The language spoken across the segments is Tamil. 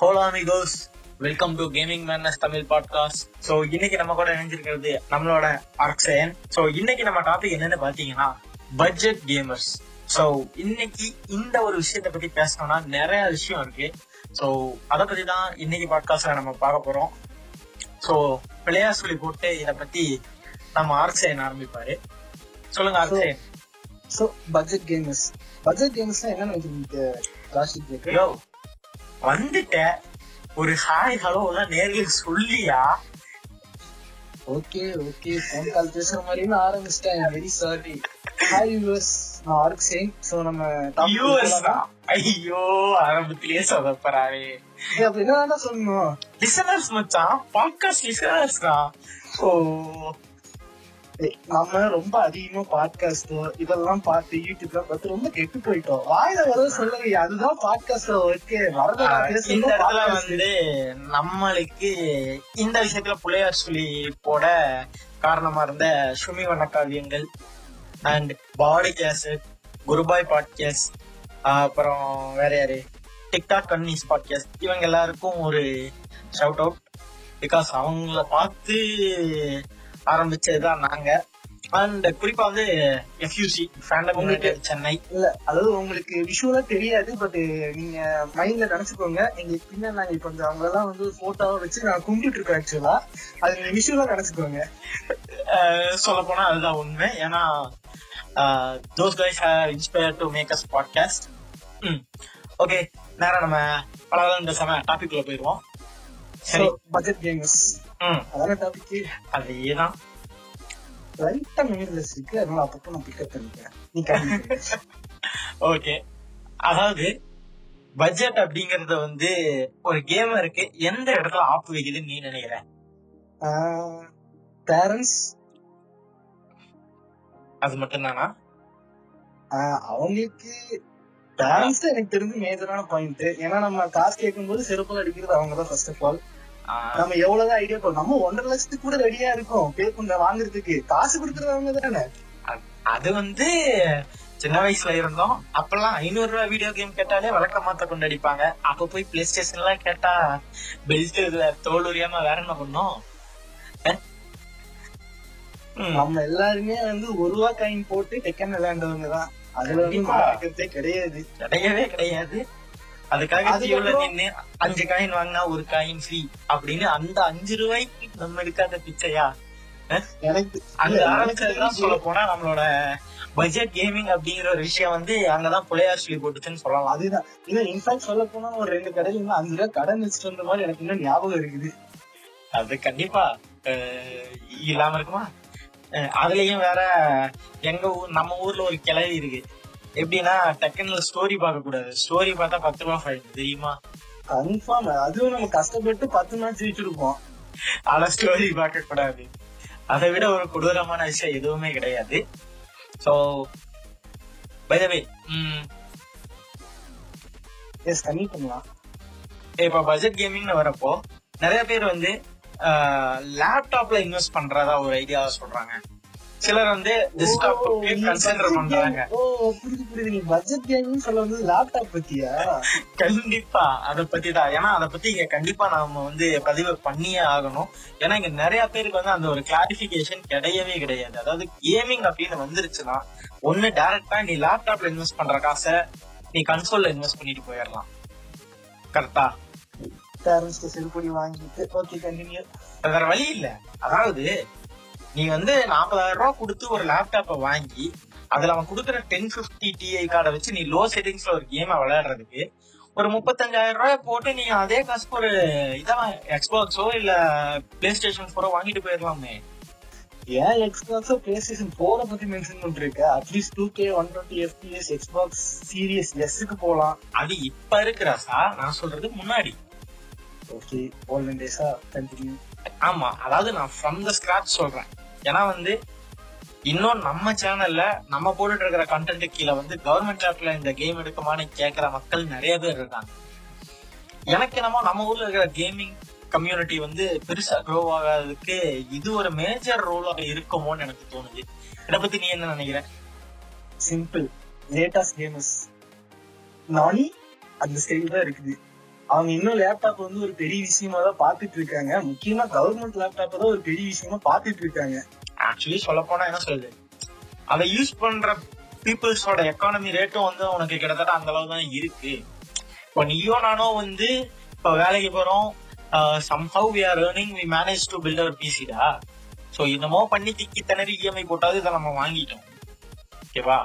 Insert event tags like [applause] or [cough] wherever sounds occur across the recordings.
ஹோலோ அமிகோஸ் வெல்கம் டு கேமிங் மேனஸ் தமிழ் பாட்காஸ்ட் ஸோ இன்னைக்கு நம்ம கூட இணைஞ்சிருக்கிறது நம்மளோட அர்க்சயன் ஸோ இன்னைக்கு நம்ம டாபிக் என்னன்னு பாத்தீங்கன்னா பட்ஜெட் கேமர்ஸ் ஸோ இன்னைக்கு இந்த ஒரு விஷயத்தை பத்தி பேசணும்னா நிறைய விஷயம் இருக்கு. ஸோ அதை பத்தி தான் இன்னைக்கு பாட்காஸ்ட்ல நம்ம பார்க்க போறோம். ஸோ பிள்ளையா சொல்லி போட்டு இதை பத்தி நம்ம அர்க்சயன் ஆரம்பிப்பாரு. சொல்லுங்க அர்க்சயன் ஸோ பட்ஜெட் கேமர்ஸ் பட்ஜெட் கேமர்ஸ்னா என்ன நினைக்கிறீங்க வந்துட்ட. ஒரு ஹாய் ஹலோ எல்லாம் நேரில் சொல்லியா? ஓகே ஓகே ஃபோன் கால் பேசுற மாதிரின்னு ஆரம்பிச்சிட்டேன். வெரி சாரி ஹாய் யூஎஸ் நான் ஆர்க் சேங் ஸோ நம்ம யூஎஸ்? ஐயோ ஆரம்பத்திலேயே சொதப்பறாரு. ஏய், அப்ப என்ன சொல்லணும்? லிசனர்ஸ் மச்சான் பாட்காஸ்ட் லிசனர்ஸ் தான். ஓ. நம்ம ரொம்ப அதிகமா பாட்காஸ்டோ இதெல்லாம் பார்த்து யூடியூப்ல பார்த்து ரொம்ப கெட்டு போயிட்டோம். வாயில வர சொல்லுங்க அதுதான் பாட்காஸ்ட் ஓகே இந்த இடத்துல வந்து நம்மளுக்கு இந்த விஷயத்துல புள்ளையார் சொல்லி போட காரணமா இருந்த சுமி வண்ணக்காவியங்கள் அண்ட் பாடி கேசட் குருபாய் பாட்காஸ்ட் அப்புறம் வேற யாரு? டிக்டாக் கன்னிஸ் பாட்காஸ்ட் இவங்க எல்லாருக்கும் ஒரு ஷவுட் அவுட் பிகாஸ் அவங்கள பார்த்து ஆரம்பிச்சதுதான் நாங்க. அண்ட் குறிப்பா வந்து எஃப்யூசி ஃபேண்டம் யுனைடெட் சென்னை இல்ல அதாவது உங்களுக்கு விஷுவலா தெரியாது பட் நீங்க மைண்ட்ல நினைச்சுக்கோங்க. எங்களுக்கு பின்ன நாங்க இப்ப வந்து அவங்க எல்லாம் வந்து போட்டோவை வச்சு நான் கும்பிட்டு இருக்கோம் ஆக்சுவலா அது நீங்க விஷுவலா நினைச்சுக்கோங்க. சொல்ல போனா அதுதான் உண்மை. ஏன்னா those guys have inspire to make us podcast okay நேரம் நம்ம பல பேசாம டாபிக் உள்ள போயிருவோம் சரி. பட்ஜெட் டாபிக் அதேதான். லைட்டா மெமரிலெஸ் இருக்கு. அதனால அப்பப்போ நான் பிக்கப் பண்ணிக்கிறேன். நீ ஓகே [laughs] அதாவது பட்ஜெட் அப்படிங்கறது வந்து ஒரு கேமருக்கு எந்த இடத்துல ஆப்பு வைக்குதுன்னு நீ நினைக்கிற பேரண்ட்ஸ் அது மட்டும் தானா? அவங்களுக்கு பேரண்ட்ஸ் எனக்கு தெரிஞ்சு மேஜரான பாயிண்ட் ஏன்னா நம்ம காசு கேட்கும்போது செருப்பால் அடிக்கிறது அவங்க தான் ஃபர்ஸ்ட் ஆஃப் ஆல் நம்ம எவ்வளவுதான் ஐடியா பண்ணோம் நம்ம ஒன்றரை லட்சத்துக்கு கூட ரெடியா இருக்கோம். பே பண்ண வாங்குறதுக்கு. காசு கொடுக்கறது அவங்க தானே. அது வந்து சின்ன வயசுல இருந்தோம். அப்பெல்லாம் ஐநூறு ரூபாய் வீடியோ கேம் கேட்டாலே வழக்க மாத்த கொண்டாடிப்பாங்க அப்ப போய் பிளே ஸ்டேஷன் எல்லாம் கேட்டா பெல்ட் தோல் உரியாம வேற என்ன பண்ணோம்? நம்ம எல்லாருமே வந்து ஒரு ரூபா காயின் போட்டு டெக்கன் விளையாண்டவங்க தான். அதுல வந்து கிடையாது. கிடையவே கிடையாது. அதுக்காக ஜீவல நின்னு அஞ்சு காயின் வாங்கினா ஒரு காயின் ஃப்ரீ அப்படின்னு அந்த அஞ்சு ரூபாய்க்கு நம்ம எடுக்காத பிச்சையா? அங்க ஆரம்பிச்சதுதான் சொல்ல போனா நம்மளோட பட்ஜெட் கேமிங் அப்படிங்கிற ஒரு விஷயம் வந்து அங்கதான் புலையார் சொல்லி போட்டுச்சுன்னு சொல்லலாம். அதுதான். இல்ல இன்ஃபேக்ட் சொல்ல போனா ஒரு ரெண்டு கடையில இன்னும் அஞ்சு ரூபா கடன் வச்சுட்டு வந்த மாதிரி எனக்கு இன்னும் ஞாபகம் இருக்குது. அது கண்டிப்பா இல்லாம இருக்குமா? அதுலயும் வேற எங்க ஊர் நம்ம ஊர்ல ஒரு கிளவி இருக்கு. எப்படின்னா டக்குன்னு ஸ்டோரி பார்க்க கூடாது ஸ்டோரி பார்த்தா பத்து ரூபா ஃபைன் தெரியுமா? கன்ஃபார்ம் அதுவும் நம்ம கஷ்டப்பட்டு பத்து மேட்ச் வச்சிருப்போம் ஆனா ஸ்டோரி பார்க்க கூடாது அதை விட ஒரு கொடூரமான விஷயம் எதுவுமே கிடையாது. சோ பைதவே எஸ் கம்மி பண்ணலாம். இப்ப பட்ஜெட் கேமிங்னு வரப்போ நிறைய பேர் வந்து லேப்டாப்ல இன்வெஸ்ட் பண்றதா ஒரு ஐடியா சொல்றாங்க. சிலர் வந்து டெஸ்க்டாப்புக்கு கன்சிடர் பண்றாங்க. ஓ புரியுது புரியுது. நீ பட்ஜெட் கேமிங் சொல்ல வந்து லேப்டாப் பத்தியா? கண்டிப்பா அத பத்தி தான் ஏன்னா அத பத்தி இங்க கண்டிப்பா நாம வந்து பதிவு பண்ணியே ஆகணும். ஏன்னா இங்க நிறைய பேருக்கு வந்து அந்த ஒரு கிளாரிபிகேஷன் கிடையவே கிடையாது. அதாவது கேமிங் அப்படின்னு வந்துருச்சுன்னா ஒண்ணு டைரக்டா நீ லேப்டாப்ல இன்வெஸ்ட் பண்ற காசை நீ கன்சோல்ல இன்வெஸ்ட் பண்ணிட்டு போயிடலாம். கரெக்டா செருப்படி வாங்கிட்டு ஓகே கண்டினியூ வேற வழி இல்ல. அதாவது நீ வந்து நாற்பதாயிரம் ரூபாய் கொடுத்து ஒரு லேப்டாப்பை வாங்கி அதுல அவன் கொடுக்குற டென் பிப்டி டிஐ கார்டை வச்சு நீ லோ செட்டிங்ஸ்ல ஒரு கேமை விளையாடுறதுக்கு ஒரு முப்பத்தஞ்சாயிரம் ரூபாய் போட்டு நீ அதே காசுக்கு ஒரு இதான் எக்ஸ்பாக்ஸோ இல்ல பிளே ஸ்டேஷன் ஃபோரோ வாங்கிட்டு போயிடலாமே. ஏன் எக்ஸ்பாக்ஸோ பிளே ஸ்டேஷன் போரை பத்தி மென்ஷன் பண்ணிருக்க at least two K one twenty FPS Xbox series எஸ்க்கு போலாம். அது இப்ப இருக்கிற சார் நான் சொல்றது முன்னாடி. ஓகே ஓல்டன் டேஸா கண்டினியூ ஆமா அதாவது நான் ஃப்ரம் த ஸ்கிராச் சொல்றேன். ஏன்னா வந்து இன்னும் நம்ம சேனல்ல நம்ம போட்டுட்டு இருக்கிற கண்டென்ட் கீழே வந்து கவர்மெண்ட் ஆப்ல இந்த கேம் எடுக்குமான்னு கேட்கிற மக்கள் நிறைய பேர் இருக்காங்க. எனக்கு என்னமோ நம்ம ஊர்ல இருக்கிற கேமிங் கம்யூனிட்டி வந்து பெருசா க்ரோ ஆகாததுக்கு இது ஒரு மேஜர் ரோலாக இருக்குமோன்னு எனக்கு தோணுது. இதை பத்தி நீ என்ன நினைக்கிற? சிம்பிள் லேட்டஸ்ட் கேமஸ் நானி அந்த ஸ்டைல் தான் இருக்குது. அவங்க இன்னும் லேப்டாப் வந்து ஒரு பெரிய விஷயமா தான் பாத்துட்டு இருக்காங்க. முக்கியமா கவர்மெண்ட் லேப்டாப் தான் ஒரு பெரிய விஷயமா பாத்துட்டு இருக்காங்க. ஆக்சுவலி சொல்ல போனா என்ன சொல்லுது அதை யூஸ் பண்ற பீப்புள்ஸோட எக்கானமி ரேட்டும் வந்து உனக்கு கிட்டத்தட்ட அந்த அளவு தான் இருக்கு. இப்போ நீயோ நானோ வந்து இப்போ வேலைக்கு போறோம். Somehow we are earning we manage to build our பிசிடா so என்னமோ பண்ணி திக்கி திணறி இஎம்ஐ போட்டாவது இதை நம்ம வாங்கிட்டோம். ஓகேவா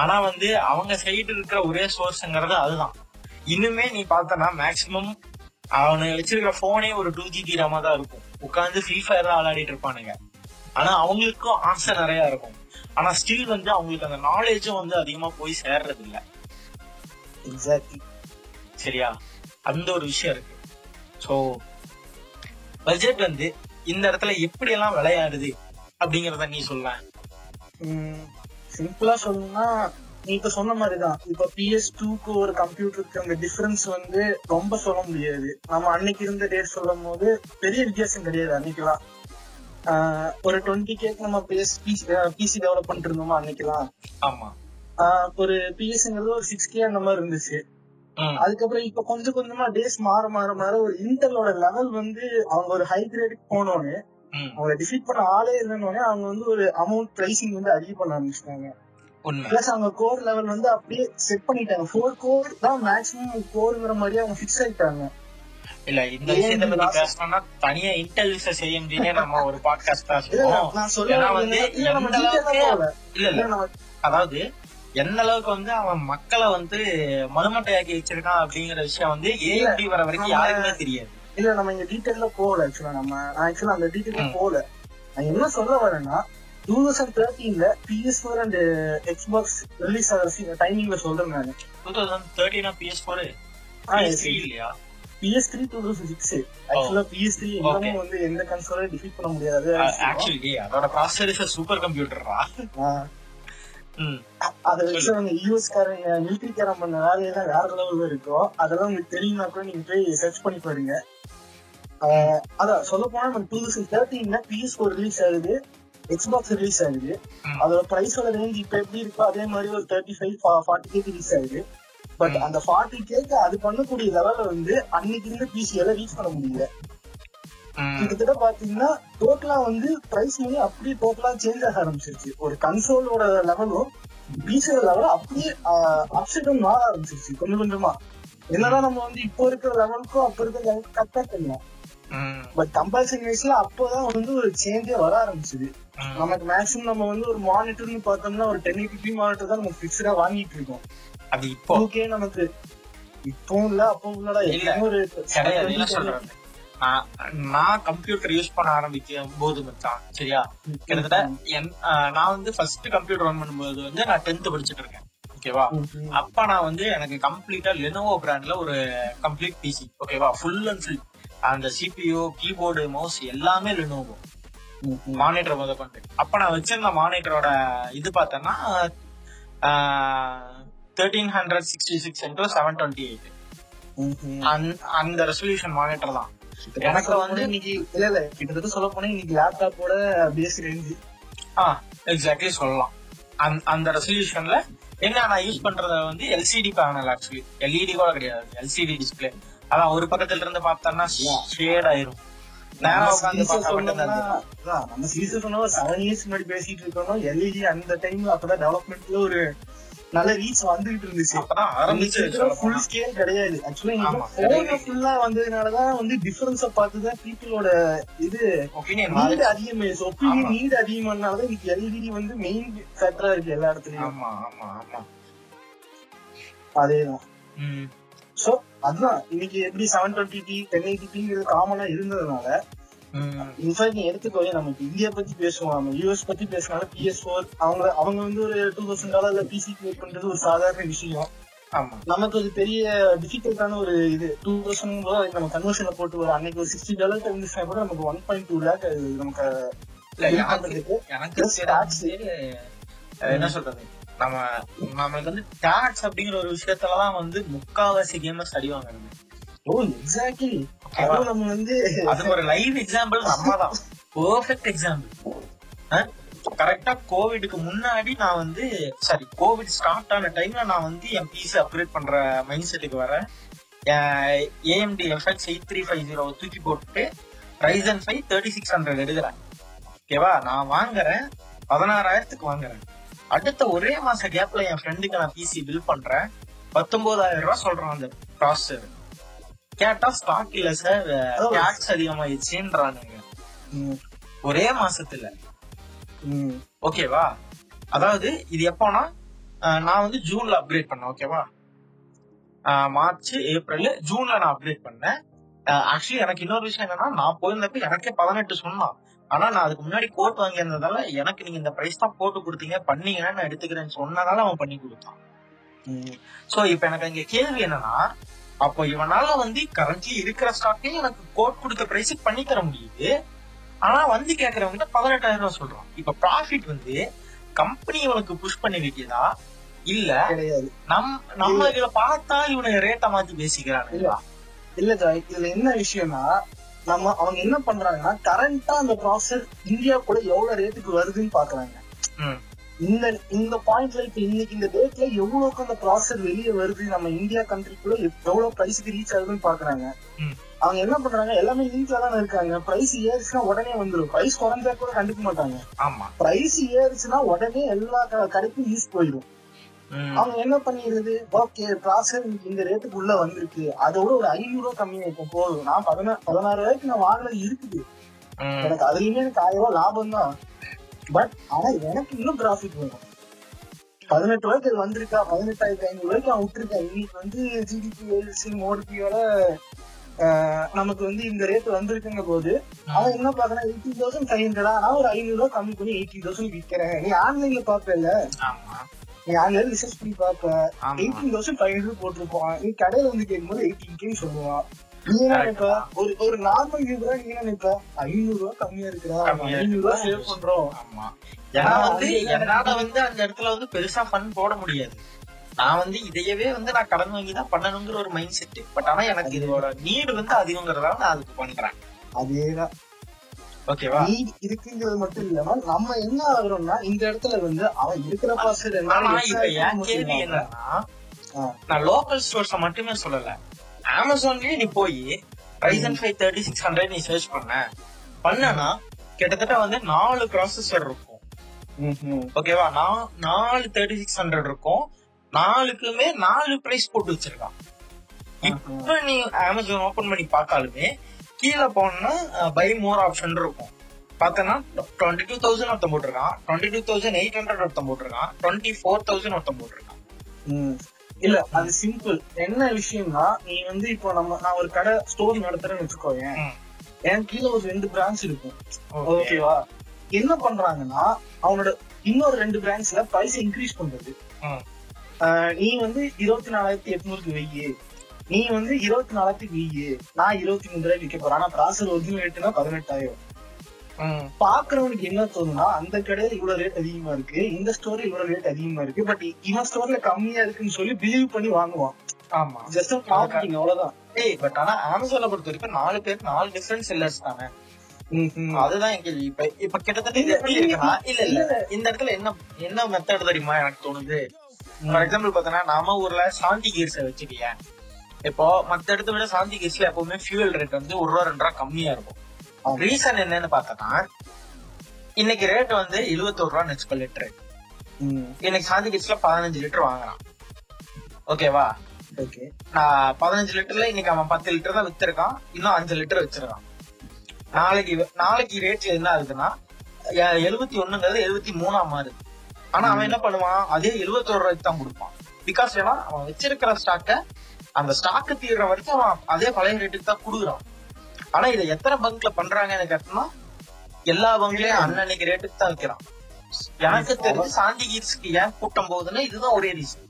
ஆனா வந்து அவங்க சைடு இருக்கிற ஒரே சோர்ஸ்ங்கிறது அதுதான். இன்னுமே நீ பார்த்தனா மேக்சிமம் அவனுக்கு வச்சிருக்கிற போனே ஒரு டூ ஜிபி ரமா தான் இருக்கும். உட்காந்து ஃப்ரீ ஃபயர் தான் விளையாடிட்டு இருப்பானுங்க. ஆனா அவங்களுக்கும் ஆசை நிறைய இருக்கும். ஆனா ஸ்டில் வந்து அவங்களுக்கு அந்த நாலேஜும் வந்து அதிகமா போய் சேர்றது இல்ல எக்ஸாக்ட்லி சரியா? அந்த ஒரு விஷயம் இருக்கு. சோ பட்ஜெட் வந்து இந்த இடத்துல எப்படி எல்லாம் விளையாடுது அப்படிங்கறத நீ சொல்ல சிம்பிளா சொல்லணும்னா நீ இப்ப சொன்ன மாதிரிதான். இப்ப பிஎஸ் டூக்கு ஒரு கம்ப்யூட்டருக்கு அந்த டிஃபரன்ஸ் வந்து ரொம்ப சொல்ல முடியாது. நம்ம அன்னைக்கு இருந்த டேட் சொல்லும் போது பெரிய வித்தியாசம் கிடையாது அன்னைக்கெல்லாம். ஒரு டுவெண்ட்டி கேக்கு நம்ம பிஎஸ் பிசி டெவலப் பண்ணிட்டு இருந்தோமா அன்னைக்கெல்லாம்? ஆமா. ஒரு பிஎஸ்ங்கிறது ஒரு சிக்ஸ் கே அந்த மாதிரி இருந்துச்சு. அதுக்கப்புறம் இப்ப கொஞ்சம் கொஞ்சமா டேஸ் மாற மாற மாற ஒரு இன்டர்லோட லெவல் வந்து அவங்க ஒரு ஹை கிரேடுக்கு போனோன்னு ம், அவங்க டிஃபீட் பண்ண ஆளே இல்லைன்னு அவங்க வந்து ஒரு அமௌண்ட் பிரைசிங் வந்து அதிகம் பண்ண ஆரம்பிச்சிட்டாங்க. பிளஸ் அவங்க கோர் லெவல் வந்து அப்படியே செட் பண்ணிட்டாங்க. ஃபோர் கோர் தான் மேக்ஸிமம் கோருங்கிற மாதிரியே அவங்க ஃபிக்ஸ் ஆயிட்டாங்க. இல்ல இந்த விஷயத்தை பத்தி பேசணும்னா தனியா இன்டர்வியூஸ் செய்ய முடியும்னே நம்ம ஒரு பாட்காஸ்ட் இல்ல, அதாவது எந்த அளவுக்கு வந்து அவன் மக்களை வந்து மதுமட்டையாக்கி வச்சிருக்கான் அப்படிங்கிற விஷயம் வந்து ஏஎம்டி வர வரைக்கும் யாருக்குமே தெரியாது. இல்ல நம்ம இங்க டீடைல்ல போகல ஆக்சுவலா நம்ம ஆக்சுவலா அந்த ம். போகல. நான் என்ன சொல்ல வரேன்னா two thousand தேர்ட்டீன்ல PS four and Xbox release ஆகிற டைமிங்ல சொல்றேன் நான். டூ தௌசண்ட் தேர்ட்டினா பிஎஸ் ஃபோர் இல்லையா? PS three two thousand six ஆக்சுவலா பிஎஸ் த்ரீ எல்லாமே வந்து எந்த கன்சோல டிஃபீட் பண்ண முடியாது. ஆக்சுவலி அதோட ப்ராசஸர் சூப்பர் கம்ப்யூட்டர்ரா ஆஹ் ம். அதை வச்சு அவங்க யூஎஸ் காரங்க மிலிட்டரி காரன் பண்ண வேலையெல்லாம் வேற லெவல்ல இருக்கும் அதெல்லாம் உங்களுக்கு தெரியுமா கூட நீங்க போய் சர்ச் பண்ணி பாருங்க. அதான் சொல்ல போனா டூ தௌசண்ட் தேர்ட்டீன்ல பிஎஸ் ஃபோர் ரிலீஸ் ஆகுது. எக்ஸ்பாக்ஸ் ரிலீஸ் ஆகுது. அதோட பிரைஸோட ரேஞ்ச் இப்ப எப்படி இருக்கோ அதே மாதிரி ஒரு thirty five forty K release ஆகுது பட். அந்த ஃபார்ட்டி கேக்கு அது பண்ணக்கூடிய லெவல்ல வந்து அன்னைக்கு இருந்த பிசி எல்லாம் ரீச் பண்ண முடியல. கிட்டத்தட்ட பாத்தீங்கன்னா டோட்டலா வந்து பிரைஸ் அப்படியே டோட்டலா சேஞ்ச் ஆக ஆரம்பிச்சிருச்சு. ஒரு கன்சோலோட லெவலும் பிசியோட லெவலும் அப்படியே அப்செட்டும் மாற ஆரம்பிச்சிருச்சு கொஞ்சம் கொஞ்சமா. என்னதான் நம்ம வந்து இப்போ இருக்கிற லெவலுக்கும் அப்ப இருக்கிற லெவலுக்கு கம்பேர் பண்ணலாம் ம், பட் கம்பேரிசன் வைஸ்ல அப்போதான் வந்து ஒரு சேஞ்சே வர ஆரம்பிச்சது. நமக்கு மேக்ஸிமம் நம்ம வந்து ஒரு மானிட்டர்னு பார்த்தோம்னா ஒரு டென் எயிட்டி மானிட்டர் தான் நம்ம பிக்ஸ்டா வாங்கிட்டு இருக்கோம். அது இப்போ ஓகே நமக்கு இப்பவும் இல்ல அப்பவும் இல்லடா. இல்ல. எப்பவும் ஒரு கிடையாது நான் கம்ப்யூட்டர் யூஸ் பண்ண ஆரம்பிக்கும் போது மச்சான் சரியா? கிட்டத்தட்ட என்- நான் வந்து ஃபர்ஸ்ட் கம்ப்யூட்டர் ரன் பண்ணும்போது வந்து நான் டென்த் படிச்சுட்டு இருக்கேன். ஓகேவா அப்ப நான் வந்து எனக்கு கம்ப்ளீட்டா லெனோவோ பிராண்ட்ல ஒரு கம்ப்ளீட் பிசி ஓகேவா ஃபுல் அண்ட் ஃபுல் அந்த சிபியூ கீபோர்டு மவுஸ் எல்லாமே லெனோவோ மானிட்டர் முத கொண்டு. அப்ப நான் வச்சிருந்த மானிட்டரோட இது பார்த்தேன்னா thirteen hundred sixty six into seven twenty eight அந்த ரெசல்யூஷன் மானிட்டர் தான். எனக்கு வந்து இன்னைக்கு இல்ல இல்ல கிட்டத்தட்ட சொல்ல போனா இன்னைக்கு லேப்டாப்போட பேஸ் ரேஞ்சு ஆ எக்ஸாக்ட்லி சொல்லலாம். அந்த- ரெசல்யூஷன்ல என்ன நான் யூஸ் பண்றது வந்து எல்சிடி பேனல் ஆக்சுவலி எல்இடி கூட கிடையாது. எல்சிடி டிஸ்பிளே அதான் ஒரு பக்கத்துல இருந்து பார்த்தோம்னா ஷேட் ஆயிரும். நம்ம சீசன் ஒரு செவன் இயர்ஸ் முன்னாடி பேசிட்டு இருக்கோம் எல்இடி அந்த டைம்ல அப்பதான் டெவலப்மெண்ட்ல ஒரு நல்ல ரீச் வந்துகிட்டு இருந்துச்சு. அப்பதான் ஃபுல். ஸ்கேல் கிடையாது. ஆக்சுவலா ஃபுல்லா வந்ததுனாலதான் வந்து டிஃபரன்ஸ பார்த்துதான் பீப்புளோட இது நீட் ஆமா. ஒப்பீனியன் நீட் அதிகமானாலதான் இன்னைக்கு எல்இடி வந்து மெயின் ஃபேக்டரா இருக்கு எல்லா இடத்துலயும். ஆமா ஆமா ஆமா. அதேதான். சோ அதுதான். இன்னைக்கு எப்படி செவன் டுவெண்ட்டி டி டென் எயிட்டி டிங்கிறது காமனா இருந்ததுனால இன்ஃபேக்ட் நீ எடுத்துக்கோ நமக்கு இந்தியா பத்தி பேசுவோம். நம்ம யூஎஸ் பத்தி பேசினாலும் பிஎஸ் ஃபோர் அவங்க அவங்க வந்து ஒரு டூ தௌசண்ட் டாலர்ல பிசி கிரியேட் பண்றது ஒரு சாதாரண விஷயம். ஆமா. நமக்கு அது பெரிய டிஃபிகல்ட்டான ஒரு இது. டூ தௌசண்ட் நம்ம கன்வர்ஷன்ல போட்டு ஒரு அன்னைக்கு ஒரு சிக்ஸ்டி டாலர் இருந்துச்சுன்னா கூட நமக்கு ஒன் பாயிண்ட் டூ லேக் நமக்கு என்ன சொல்றது? நம்ம நம்மளுக்கு வந்து டாட்ஸ் அப்படிங்கிற ஒரு விஷயத்துலதான் வந்து முக்காவாசி கேமர்ஸ் அடி வாங்குறது. ஓ எக்ஸாக்ட்லி அதுவும் நம்ம வந்து அதுக்கு ஒரு லைவ் எக்ஸாம்பிள் நம்ம தான் பெர்ஃபெக்ட் எக்ஸாம்பிள் கரெக்டா கோவிடுக்கு முன்னாடி நான் வந்து சாரி கோவிட் ஸ்டார்ட் ஆன டைம்ல நான் வந்து என் பிசி அப்கிரேட் பண்ற மைண்ட் செட்டுக்கு வரேன். AMD FX eight three five zero தூக்கி போட்டு Ryzen five thirty six hundred எடுக்கிறேன் ஓகேவா நான் வாங்குறேன். பதினாறாயிரத்துக்கு வாங்குறேன். அடுத்த ஒரே மாச கேப்ல என் ஃப்ரெண்டுக்கு நான் பிசி பில் பண்றேன். பத்தொன்பதாயிரம் ரூபாய் சொல்றான் அந்த ப்ராசஸர் கேட்டா ஸ்டாக் இல்ல சார் டேக்ஸ் அதிகமாயிடுச்சுன்றானுங்க. ஒரே மாசத்துல. ஓகேவா அதாவது இது எப்போனா நான் வந்து ஜூன்ல அப்கிரேட் பண்ணேன் ஓகேவா மார்ச் ஏப்ரல் ஜூன்ல நான் அப்கிரேட் பண்ணேன். ஆக்சுவலி எனக்கு இன்னொரு விஷயம் என்னன்னா நான் போயிருந்தப்ப எனக்கே பதினெட்டு சொன்னான். ஆனா நான் அதுக்கு முன்னாடி கோட் வாங்கியிருந்ததால எனக்கு நீங்க இந்த பிரைஸ் தான் போட்டு கொடுத்தீங்க பண்ணீங்கன்னா நான் எடுத்துக்கிறேன்னு சொன்னதால அவன் பண்ணி கொடுத்தான். சோ இப்ப எனக்கு இங்க கேள்வி என்னன்னா அப்போ இவனால வந்து கரண்ட்லி இருக்கிற ஸ்டாக்கே எனக்கு கோட் கொடுத்த பிரைஸுக்கு பண்ணி தர முடியுது. ஆனா வந்து கேக்குறவங்க பதினெட்டாயிரம் ரூபாய் சொல்றான். இப்ப ப்ராஃபிட் வந்து கம்பெனி இவனுக்கு புஷ் பண்ணி வைக்குதா? இல்ல கிடையாது. நம் நம்ம இதுல பார்த்தா இவனுக்கு ரேட்டை மாத்தி பேசிக்கிறானுங்களா? இல்ல இதுல என்ன விஷயம்னா நம்ம அவங்க என்ன பண்றாங்கன்னா கரண்டா அந்த ப்ராசஸ் இந்தியா கூட எவ்வளவு ரேட்டுக்கு வருதுன்னு பாக்குறாங்க. இந்த இந்த பாயிண்ட்ல இப்ப இன்னைக்கு இந்த டேட்ல எவ்வளவுக்கு அந்த ப்ராசர் வெளியே வருது நம்ம இந்தியா கண்ட்ரிக்குள்ள எவ்வளவு பிரைஸ்க்கு ரீச் ஆகுதுன்னு பாக்குறாங்க. அவங்க என்ன பண்றாங்க எல்லாமே லிங்க்ல தானே இருக்காங்க. பிரைஸ் ஏறுச்சுன்னா உடனே வந்துரும். பிரைஸ் குறைஞ்சா கூட கண்டுக்க மாட்டாங்க. ஆமா. பிரைஸ் ஏறுச்சுன்னா உடனே எல்லா கடைக்கும் யூஸ் போயிடும் அவங்க என்ன பண்ணிடுறது? ஓகே ப்ராசர் இந்த ரேட்டுக்கு உள்ள வந்திருக்கு. அதோட ஒரு ஐநூறு ரூபாய் கம்மியா இருக்கும் போதும் நான் பதினா பதினாறு ரூபாய்க்கு நான் வாங்கினது இருக்குது. எனக்கு அதுலயுமே எனக்கு ஆயிரம் ரூபாய் லாபம் தான். பட் ஆனா எனக்கு இன்னும் ப்ராஃபிட் வேணும். பதினெட்டு ரூபாய்க்கு அது வந்திருக்கா? பதினெட்டாயிரத்தி ஐநூறு ரூபாய்க்கு அவன் விட்டுருக்கான். இன்னைக்கு வந்து ஜிடிபி எல்சி மோடிபியோட நமக்கு வந்து இந்த ரேட் வந்திருக்குங்க போது அவன் என்ன பாக்குறான் எயிட்டீன் தௌசண்ட் ஃபைவ் ஹண்ட்ரடா நான் ஒரு ஐநூறு ரூபாய் கம்மி பண்ணி எயிட்டீன் தௌசண்ட் விற்கிறேன் நீ ஆன்லைன்ல பாப்பல ஆமா நீ ஆன்லைன்ல ரிசர்ச் பண்ணி பாப்ப ஆமா. எயிட்டீன் தௌசண்ட் ஃபைவ் ஹண்ட்ரட் போட்டிருப்பான். நீ கடையில வந்து கேட்கும்போது எயிட்டீன் சொல்லுவான். நீ என்ன நினைப்ப? ஒரு ஒரு நார்மல் நீ என்ன நினைப்ப? ஐநூறு ரூபாய் கம்மியா கம்மியா ஐநூறு ரூபாய் சேவ் பண்றோம். ஆமா. ஏன்னா வந்து என்னால வந்து அந்த இடத்துல வந்து பெருசா ஃபன் போட முடியாது. நான் வந்து இதையவே வந்து நான் கடன் வாங்கி தான் பண்ணணுங்கிற ஒரு மைண்ட் செட் பட் ஆனா எனக்கு இதோட நீடு வந்து அதிகங்கிறதால நான் அதுக்கு பண்றேன். அதேதான். ஓகேவா? இருக்குங்கிறது மட்டும் இல்லாம நம்ம என்ன ஆகுறோம்னா இந்த இடத்துல வந்து அவன் இருக்கிற பாஸ்டர் ஆனா இப்ப என் கேள்வி என்னன்னா. நான் லோக்கல் ஸ்டோர்ஸ் மட்டுமே சொல்லல. அமேசான்லயே நீ போய் Ryzen five thirty six hundred நீ சர்ச் பண்ண. பண்ணனா கிட்டத்தட்ட வந்து நாலு ப்ராசஸர் இருக்கும். ஓகேவா? நான் நாலு தேர்ட்டி சிக்ஸ் ஹண்ட்ரட் இருக்கும். நாலுக்குமே நாலு பிரைஸ் போட்டு வச்சிருக்கான். இப்ப நீ அமேசான் ஓபன் பண்ணி பார்த்தாலுமே கீழே போனா பை மோர் ஆப்ஷன் இருக்கும். பார்த்தனா டுவெண்ட்டி டூ தௌசண்ட் ஒருத்தன் போட்டிருக்கான். Twenty two thousand eight hundred ஒருத்தன் போட்டிருக்கான். டுவெண்ட்டி ஃபோர் தௌசண்ட் ஒருத்தன் போட்டிருக்கான். இல்ல அது சிம்பிள் என்ன விஷயம்னா நீ வந்து இப்போ நம்ம நான் ஒரு கடை ஸ்டோர் நடத்துறேன்னு வச்சுக்கோயேன். என் கீழே ஒரு ரெண்டு பிரான்ச் இருக்கும். ஓகேவா என்ன பண்றாங்கன்னா அவனோட இன்னொரு ரெண்டு பிரான்ச்ல பிரைஸ் இன்க்ரீஸ் பண்றது. நீ வந்து இருபத்தி நாலாயிரத்தி எட்நூறுக்கு வெய்யு. நீ வந்து இருபத்தி நாலாயிரத்துக்கு வெய்யு நான் இருபத்தி மூணு ரூபாய்க்கு விற்க போறேன். ஆனா ப்ராசர் ஒரிஜினல் ரேட்டுனா பதினெட்டாயிரம். பாக்குறவனுக்கு என்ன தோணும்னா அந்த கடையில இவ்வளவு ரேட் அதிகமா இருக்கு. இந்த ஸ்டோர்ல இவ்வளவு ரேட் அதிகமா இருக்கு. பட் இவன் ஸ்டோர்ல கம்மியா இருக்குன்னு சொல்லி பிலீவ் பண்ணி வாங்குவான். ஆமா. ஜஸ்ட் மார்க்கெட்டிங் அவ்வளவுதான். ஏய் பட் ஆனா அமேசானை பொறுத்த வரைக்கும் நாலு பேர் நாலு டிஃபரெண்ட் செல்லர்ஸ் தானே. அதுதான் கேள்வி. இப்ப இப்ப கிட்டத்தட்ட எப்படி இருக்குன்னா இல்ல இல்ல இந்த இடத்துல என்ன என்ன மெத்தட் தெரியுமா எனக்கு தோணுது? ஃபார் எக்ஸாம்பிள் பார்த்தோன்னா நம்ம ஊர்ல சாந்தி கீர்ஸை வச்சுக்கிய இப்போ மத்த இடத்த விட சாந்தி கீர்ஸ்ல எப்பவுமே ஃபியூவல் ரேட் வந்து ஒரு ரூபா ரெண்டு ரூபா கம்மியா இருக்கும். ரீசன் என்னன்னு பார்த்தோன்னா இன்னைக்கு ரேட் வந்து எழுபத்தோரு ரூபா வச்சுக்கோ லிட்டரு இன்னைக்கு சாந்தி கீர்ஸ்ல பதினஞ்சு லிட்டர் வாங்குறான். ஓகேவா ஓகே. நான் பதினஞ்சு லிட்டர்ல இன்னைக்கு அவன் பத்து லிட்டர் தான் வித்திருக்கான். இன்னும் அஞ்சு லிட்டர் வச்சிருக்கான். நாளைக்கு நாளைக்கு ரேட்ல என்ன ஆகுதுன்னா எழுபத்தி ஒண்ணுங்கிறது எழுபத்தி மூணா மாறுது ஆனா அவன் என்ன பண்ணுவான்? அதே எழுபத்தோரு ரூபாய்க்கு தான் கொடுப்பான். பிகாஸ் ஏன்னா அவன் வச்சிருக்கிற ஸ்டாக்க அந்த ஸ்டாக்கு தீர்ற வரைக்கும் அவன் அதே பழைய ரேட்டுக்கு தான் கொடுக்குறான். ஆனா இதை எத்தனை பங்க்ல பண்றாங்கன்னு கேட்டோம்னா எல்லா பங்க்லயும் அன்னன்னைக்கு ரேட்டுக்கு தான் வைக்கிறான். எனக்கு தெரிஞ்சு சாந்தி கீட்ஸ்க்கு ஏன் கூட்டம் போகுதுன்னா இதுதான் ஒரே ரீசன்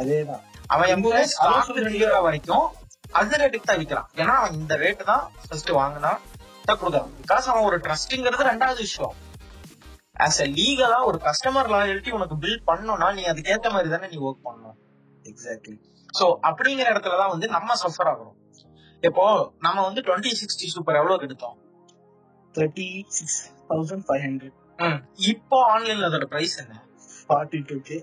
அதேதான். அவன் எப்பவுமே ஸ்டாக். தீர்ற வரைக்கும் அந்த ரேட்டுக்கு தான் விற்கிறான் ஏன்னா அவன் இந்த ரேட்டு தான் ஃபர்ஸ்ட் வாங்கினா தான் கொடுக்குறான். பிகாஸ் அவன் ஒரு ட்ரஸ்ட்ங்கிறது ரெண்டாவது விஷயம். ஆஸ் எ லீகலா ஒரு கஸ்டமர் லாயல்ட்டி உனக்கு பில்ட் பண்ணணும்னா நீ அதுக்கேத்த மாதிரி தானே நீ ஒர்க் பண்ணணும். எக்ஸாக்ட்லி சோ அப்படிங்கிற இடத்துல தான் வந்து நம்ம சஃபர் ஆகுறோம் இப்போ நம்ம வந்து டுவெண்ட்டி சிக்ஸ்டி சூப்பர் எவ்வளவு எடுத்தோம்? Thirty six thousand five hundred இப்போ ஆன்லைன்ல அதோட பிரைஸ் என்ன? ஃபார்ட்டி டூ கே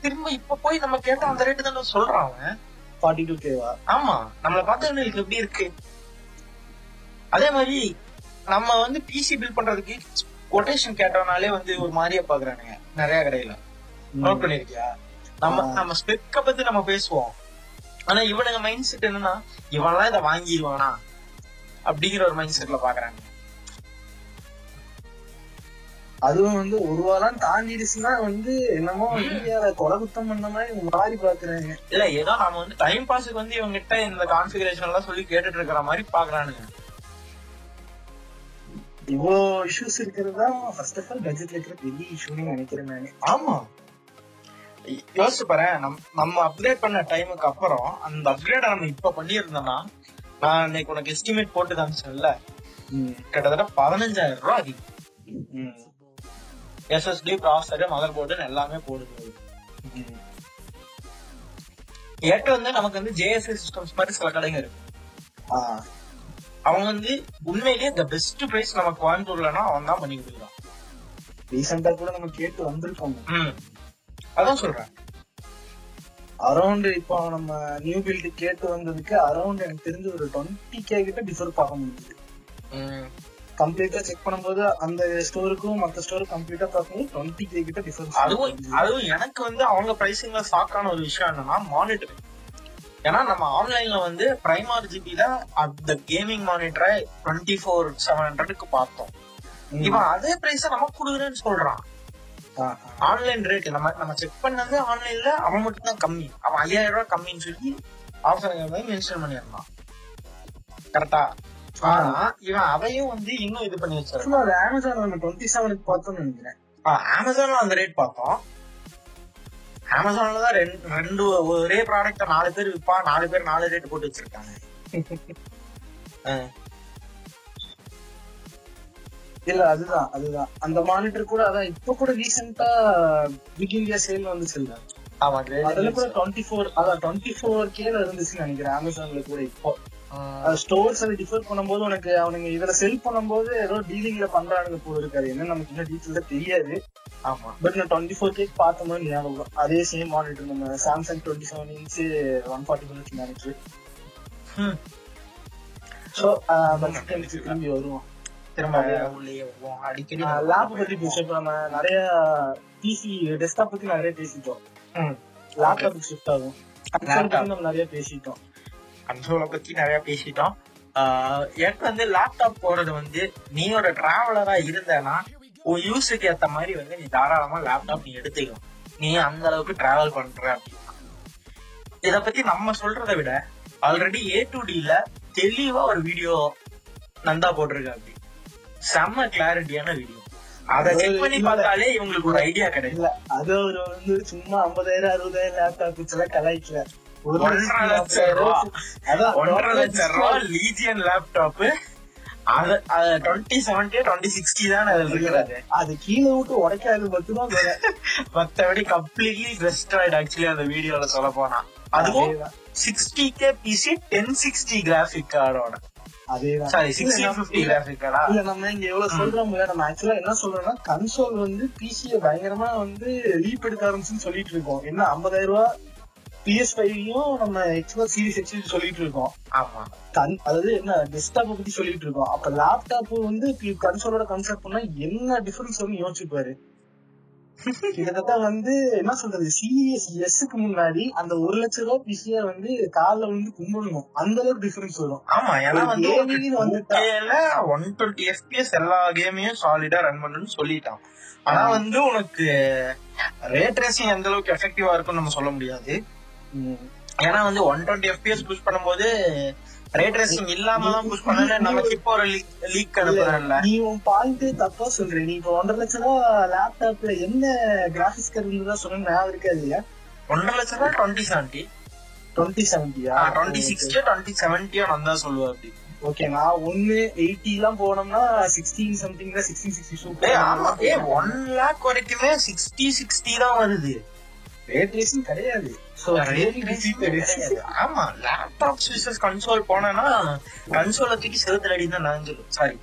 திரும்ப இப்ப போய் நம்ம கேட்டா அந்த ரேட்டு தானே சொல்றான் அவன். ஃபார்ட்டி டூ கேவா ஆமா. நம்மள பார்த்தவங்களுக்கு எப்படி இருக்கு? அதே மாதிரி நம்ம வந்து பிசி பில் பண்றதுக்கு கொட்டேஷன் கேட்டோம்னாலே வந்து ஒரு மாதிரியா பாக்குறானுங்க. நிறைய கடையில. நோட் பண்ணிருக்கியா? நம்ம. நம்ம ஸ்பெக்க பத்தி நம்ம பேசுவோம். ஆனா இவனுங்க மைண்ட் செட் என்னன்னா இவன்லாம் இதை வாங்கிடுவானா அப்படிங்கிற ஒரு மைண்ட் செட்ல பாக்குறாங்க. அதுவும் வந்து ஒரு வாரம் தாண்டிடுச்சுன்னா வந்து என்னமோ இந்தியால கொலை குத்தம் பண்ண மாதிரி மாறி பாக்குறாங்க. இல்ல ஏதோ நம்ம வந்து டைம் பாஸுக்கு வந்து இவங்க கிட்ட இந்த கான்ஃபிகரேஷன் எல்லாம் சொல்லி கேட்டுட்டு இருக்கிற மாதிரி பாக்குறானுங்க. இவ்வளோ இஷ்யூஸ் இருக்கிறது தான் ஃபர்ஸ்ட் ஆஃப் ஆல் பட்ஜெட்ல இருக்கிற பெரிய இஷ்யூன்னு நினைக்கிறேன் நானு. ஆமா. யோசிச்சு பாரு நம் நம்ம அப்கிரேட் பண்ண டைமுக்கு அப்புறம் அந்த அப்கிரேட நம்ம இப்ப பண்ணியிருந்தோம்னா நான் இன்னைக்கு உனக்கு எஸ்டிமேட் போட்டு காமிச்சேன்ல கிட்டத்தட்ட பதினஞ்சாயிரம் ரூபாய் அதிகம். எஸ்எஸ்டி ப்ராசர் மதர் போர்டு எல்லாமே போடுது. ஏற்ற வந்து நமக்கு வந்து ஜேஎஸ்எஸ் சிஸ்டம்ஸ் மாதிரி சில கடைங்க இருக்கு. அவங்க வந்து உண்மையிலேயே இந்த பெஸ்ட் பிரைஸ் நம்ம கோயம்புத்தூர்லனா அவன் தான் பண்ணி கொடுக்குறான். ரீசெண்டா கூட நம்ம கேட்டு வந்திருக்கோம் அதான் சொல்றேன். அரௌண்ட் இப்போ நம்ம நியூ பில்டு கேட்டு வந்ததுக்கு அரௌண்ட் எனக்கு தெரிஞ்சு ஒரு டுவெண்ட்டி கே கிட்ட டிஃபர் பார்க்க முடியுது. கம்ப்ளீட்டா செக் பண்ணும்போது அந்த ஸ்டோருக்கும் மத்த ஸ்டோருக்கு கம்ப்ளீட்டா பார்க்கும்போது டுவெண்ட்டி கே கிட்ட டிஃபரன்ஸ் அதுவும் அதுவும் எனக்கு வந்து அவங்க பிரைசிங்ல ஷாக்கான ஒரு விஷயம் என்னன்னா மானிட்டர் ஏன்னா நம்ம ஆன்லைன்ல வந்து பிரைம் ஆர்ஜிபில அந்த கேமிங் மானிட்டரை டுவெண்ட்டி ஃபோர் செவன் ஹண்ட்ரடுக்கு பார்த்தோம். இவன் அதே பிரைஸ நமக்கு கொடுக்குறேன்னு சொல்றான். ஆன்லைன் ரேட் நம்ம நம்ம செக் பண்ணது ஆன்லைன்ல அவன் மட்டும் தான் கம்மி. அவன் ஐயாயிரம் ரூபாய் கம்மின்னு சொல்லி ஆஃபர் மென்ஷன் பண்ணியிருந்தான். கரெக்டா ஆனா இவன் அதையும் வந்து இன்னும் இது பண்ணி வச்சிருக்கான். அது அமேசான் நம்ம டுவெண்ட்டி செவனுக்கு பார்த்தோம்னு நினைக்கிறேன். அமேசான்ல அந்த ரேட் பார்த்தோம். அமேசான்ல தான் ரெண்டு ரெண்டு ஒரே ப்ராடக்ட் நாலு பேர் விற்பா நாலு பேர் நாலு ரேட் போட்டு வச்சிருக்காங்க. [laughs] இல்ல அதுதான் அதுதான். அந்த மானிட்டர் கூட அதான் இப்ப கூட ரீசெண்டா பிக் இந்தியா சேல் வந்துச்சு இல்ல ஆமா அதுல கூட டுவெண்ட்டி ஃபோர் அதான் டுவெண்ட்டி ஃபோர் கேல இருந்துச்சுன்னு நினைக்கிறேன் அமேசான்ல கூட இப்போ. ஸ்டோர்ஸ் அதை டிஃபர் பண்ணும்போது உனக்கு அவனுங்க இதுல செல் பண்ணும்போது ஏதோ டீலிங்ல பண்றானுங்க போல இருக்காது. என்ன நமக்கு இன்னும் டீட்டெயிலா தெரியாது. ஆமா. பட் நான் டுவெண்ட்டி ஃபோர் கேக் பார்த்த மாதிரி ஞாபகம் அதே சேம் மானிட்டர் நம்ம Samsung twenty seven inch one forty minutes hmm. So வருவோம். திரும்ப உள்ளே வருவோம். அடிக்கடி லேப் பத்தி பேசுவோம் இப்ப நம்ம நிறைய பிசி டெஸ்க்டாப் பத்தி நிறைய பேசிட்டோம். லேப்டாப் ஷிஃப்ட் ஆகும். நம்ம நிறைய பேசிட்டோம். கன்சோலை பத்தி நிறைய பேசிட்டோம். எனக்கு வந்து லேப்டாப் போறது வந்து நீ ஒரு டிராவலரா இருந்தேன்னா உன் யூஸுக்கு ஏத்த மாதிரி வந்து நீ தாராளமா லேப்டாப் நீ எடுத்துக்கலாம் நீ அந்த அளவுக்கு டிராவல் பண்ற அப்படின்னா. இத பத்தி நம்ம சொல்றதை விட ஆல்ரெடி ஏ டு டில தெளிவா ஒரு வீடியோ நந்தா போட்டிருக்கா அப்படி. செம்ம கிளாரிட்டியான வீடியோ அதை செக் பண்ணி பார்த்தாலே இவங்களுக்கு ஒரு ஐடியா கிடைக்கும். இல்ல அது ஒரு வந்து சும்மா ஐம்பதாயிரம் அறுபதாயிரம் லேப்டாப் எல்லாம் கலாய்க்கல. ஒரு ஒன்றரை லட்சம் ரூபா. ஒன்றரை லட்சம் ரூபா லீஜியன் லேப்டாப் அது டுவெண்ட்டி செவன்டி டுவெண்ட்டி சிக்ஸ்டி தான் அதுல இருக்கிறது. அது கீழே விட்டு உடைக்காது மட்டும்தான். [laughs] மத்தபடி கம்ப்ளீட்லி ரெஸ்டாய்டு ஆக்சுவலி அந்த வீடியோல சொல்ல போனா. அதுவும். Sixty K PC ten sixty graphic கார்டோட இல்ல நம்ம இங்க எவ்வளவு சொல்றோம்ல நம்ம ஆக்சுவலா என்ன சொல்றோம்னா கன்சோல் வந்து பிசிய பயங்கரமா வந்து லீப் எடுக்க ஆரம்பிச்சுன்னு சொல்லிட்டு இருக்கோம். என்ன ஐம்பதாயிரம் ரூபாய் பிஎஸ் நம்ம எக்ஸ்பாக்ஸ் சீரிஸ் எக்ஸ் சொல்லிட்டு இருக்கோம். ஆமா. கண் அதாவது என்ன டெஸ்க்டாப் பத்தி சொல்லிட்டு இருக்கோம். அப்ப லேப்டாப் வந்து கன்சோலோட கன்செப்ட் பண்ணா என்ன டிஃபரன்ஸ் வந்து யோசிச்சு பாரு கிட்டத்தட்ட வந்து என்ன சொல்றது சீரியஸ் எஸ்க்கு முன்னாடி அந்த ஒரு லட்சம் ரூபாய் பிசிய வந்து கால்ல வந்து கும்பிடணும் அந்த அளவுக்கு டிஃபரன்ஸ் வரும் ஆமா ஏன்னா வந்து. ஒன் டுவெண்ட்டி எஃபிஎஸ் எல்லா கேமையும் சாலிடா ரன் பண்ணணும்னு சொல்லிட்டான் ஆனா வந்து உனக்கு ரேட் ரேசிங் எந்த அளவுக்கு எஃபெக்டிவா இருக்கும்னு நம்ம சொல்ல முடியாது. ஏன்னா வந்து ஒன் டுவெண்ட்டி எஃபிஎஸ் புஷ் பண்ணும்போது ரேட் ரேசிங் இல்லாம தான் புஷ் பண்ணல. நமக்கு இப்போ ஒரு லீக் அனுப்புறேன்ல. நீ உன் பாயிண்ட் தப்பா சொல்ற நீ இப்ப ஒன்றரை லட்சம் ரூபா லேப்டாப்ல என்ன கிராபிக்ஸ் கார்டு இருந்ததா சொன்ன ஞாபகம் இல்லையா? ஒன்றரை லட்சம் ரூபாய் டுவெண்ட்டி செவன்டி டுவெண்ட்டி செவன்டியா டுவெண்ட்டி சிக்ஸ்டியோ டுவெண்ட்டி செவன்டியோ நான் தான் சொல்லுவேன் அப்படி ஓகே நான் ஒன்னு எயிட்டி எல்லாம் போனோம்னா சிக்ஸ்டீன் சம்திங் தான் சிக்ஸ்டீன் சிக்ஸ்டி ஏய் ஆமா ஏ ஒன் லேக் வரைக்குமே சிக்ஸ்டி சிக்ஸ்டி தான் வருது. ரேட் ரேசிங் கிடையாது. ஆமா லேப்டாப் விசஸ் கன்சோல் போனேன்னா கன்சோல தூக்கி செவுத்துல அடி தான் நான் சொல்லுவேன். சாரி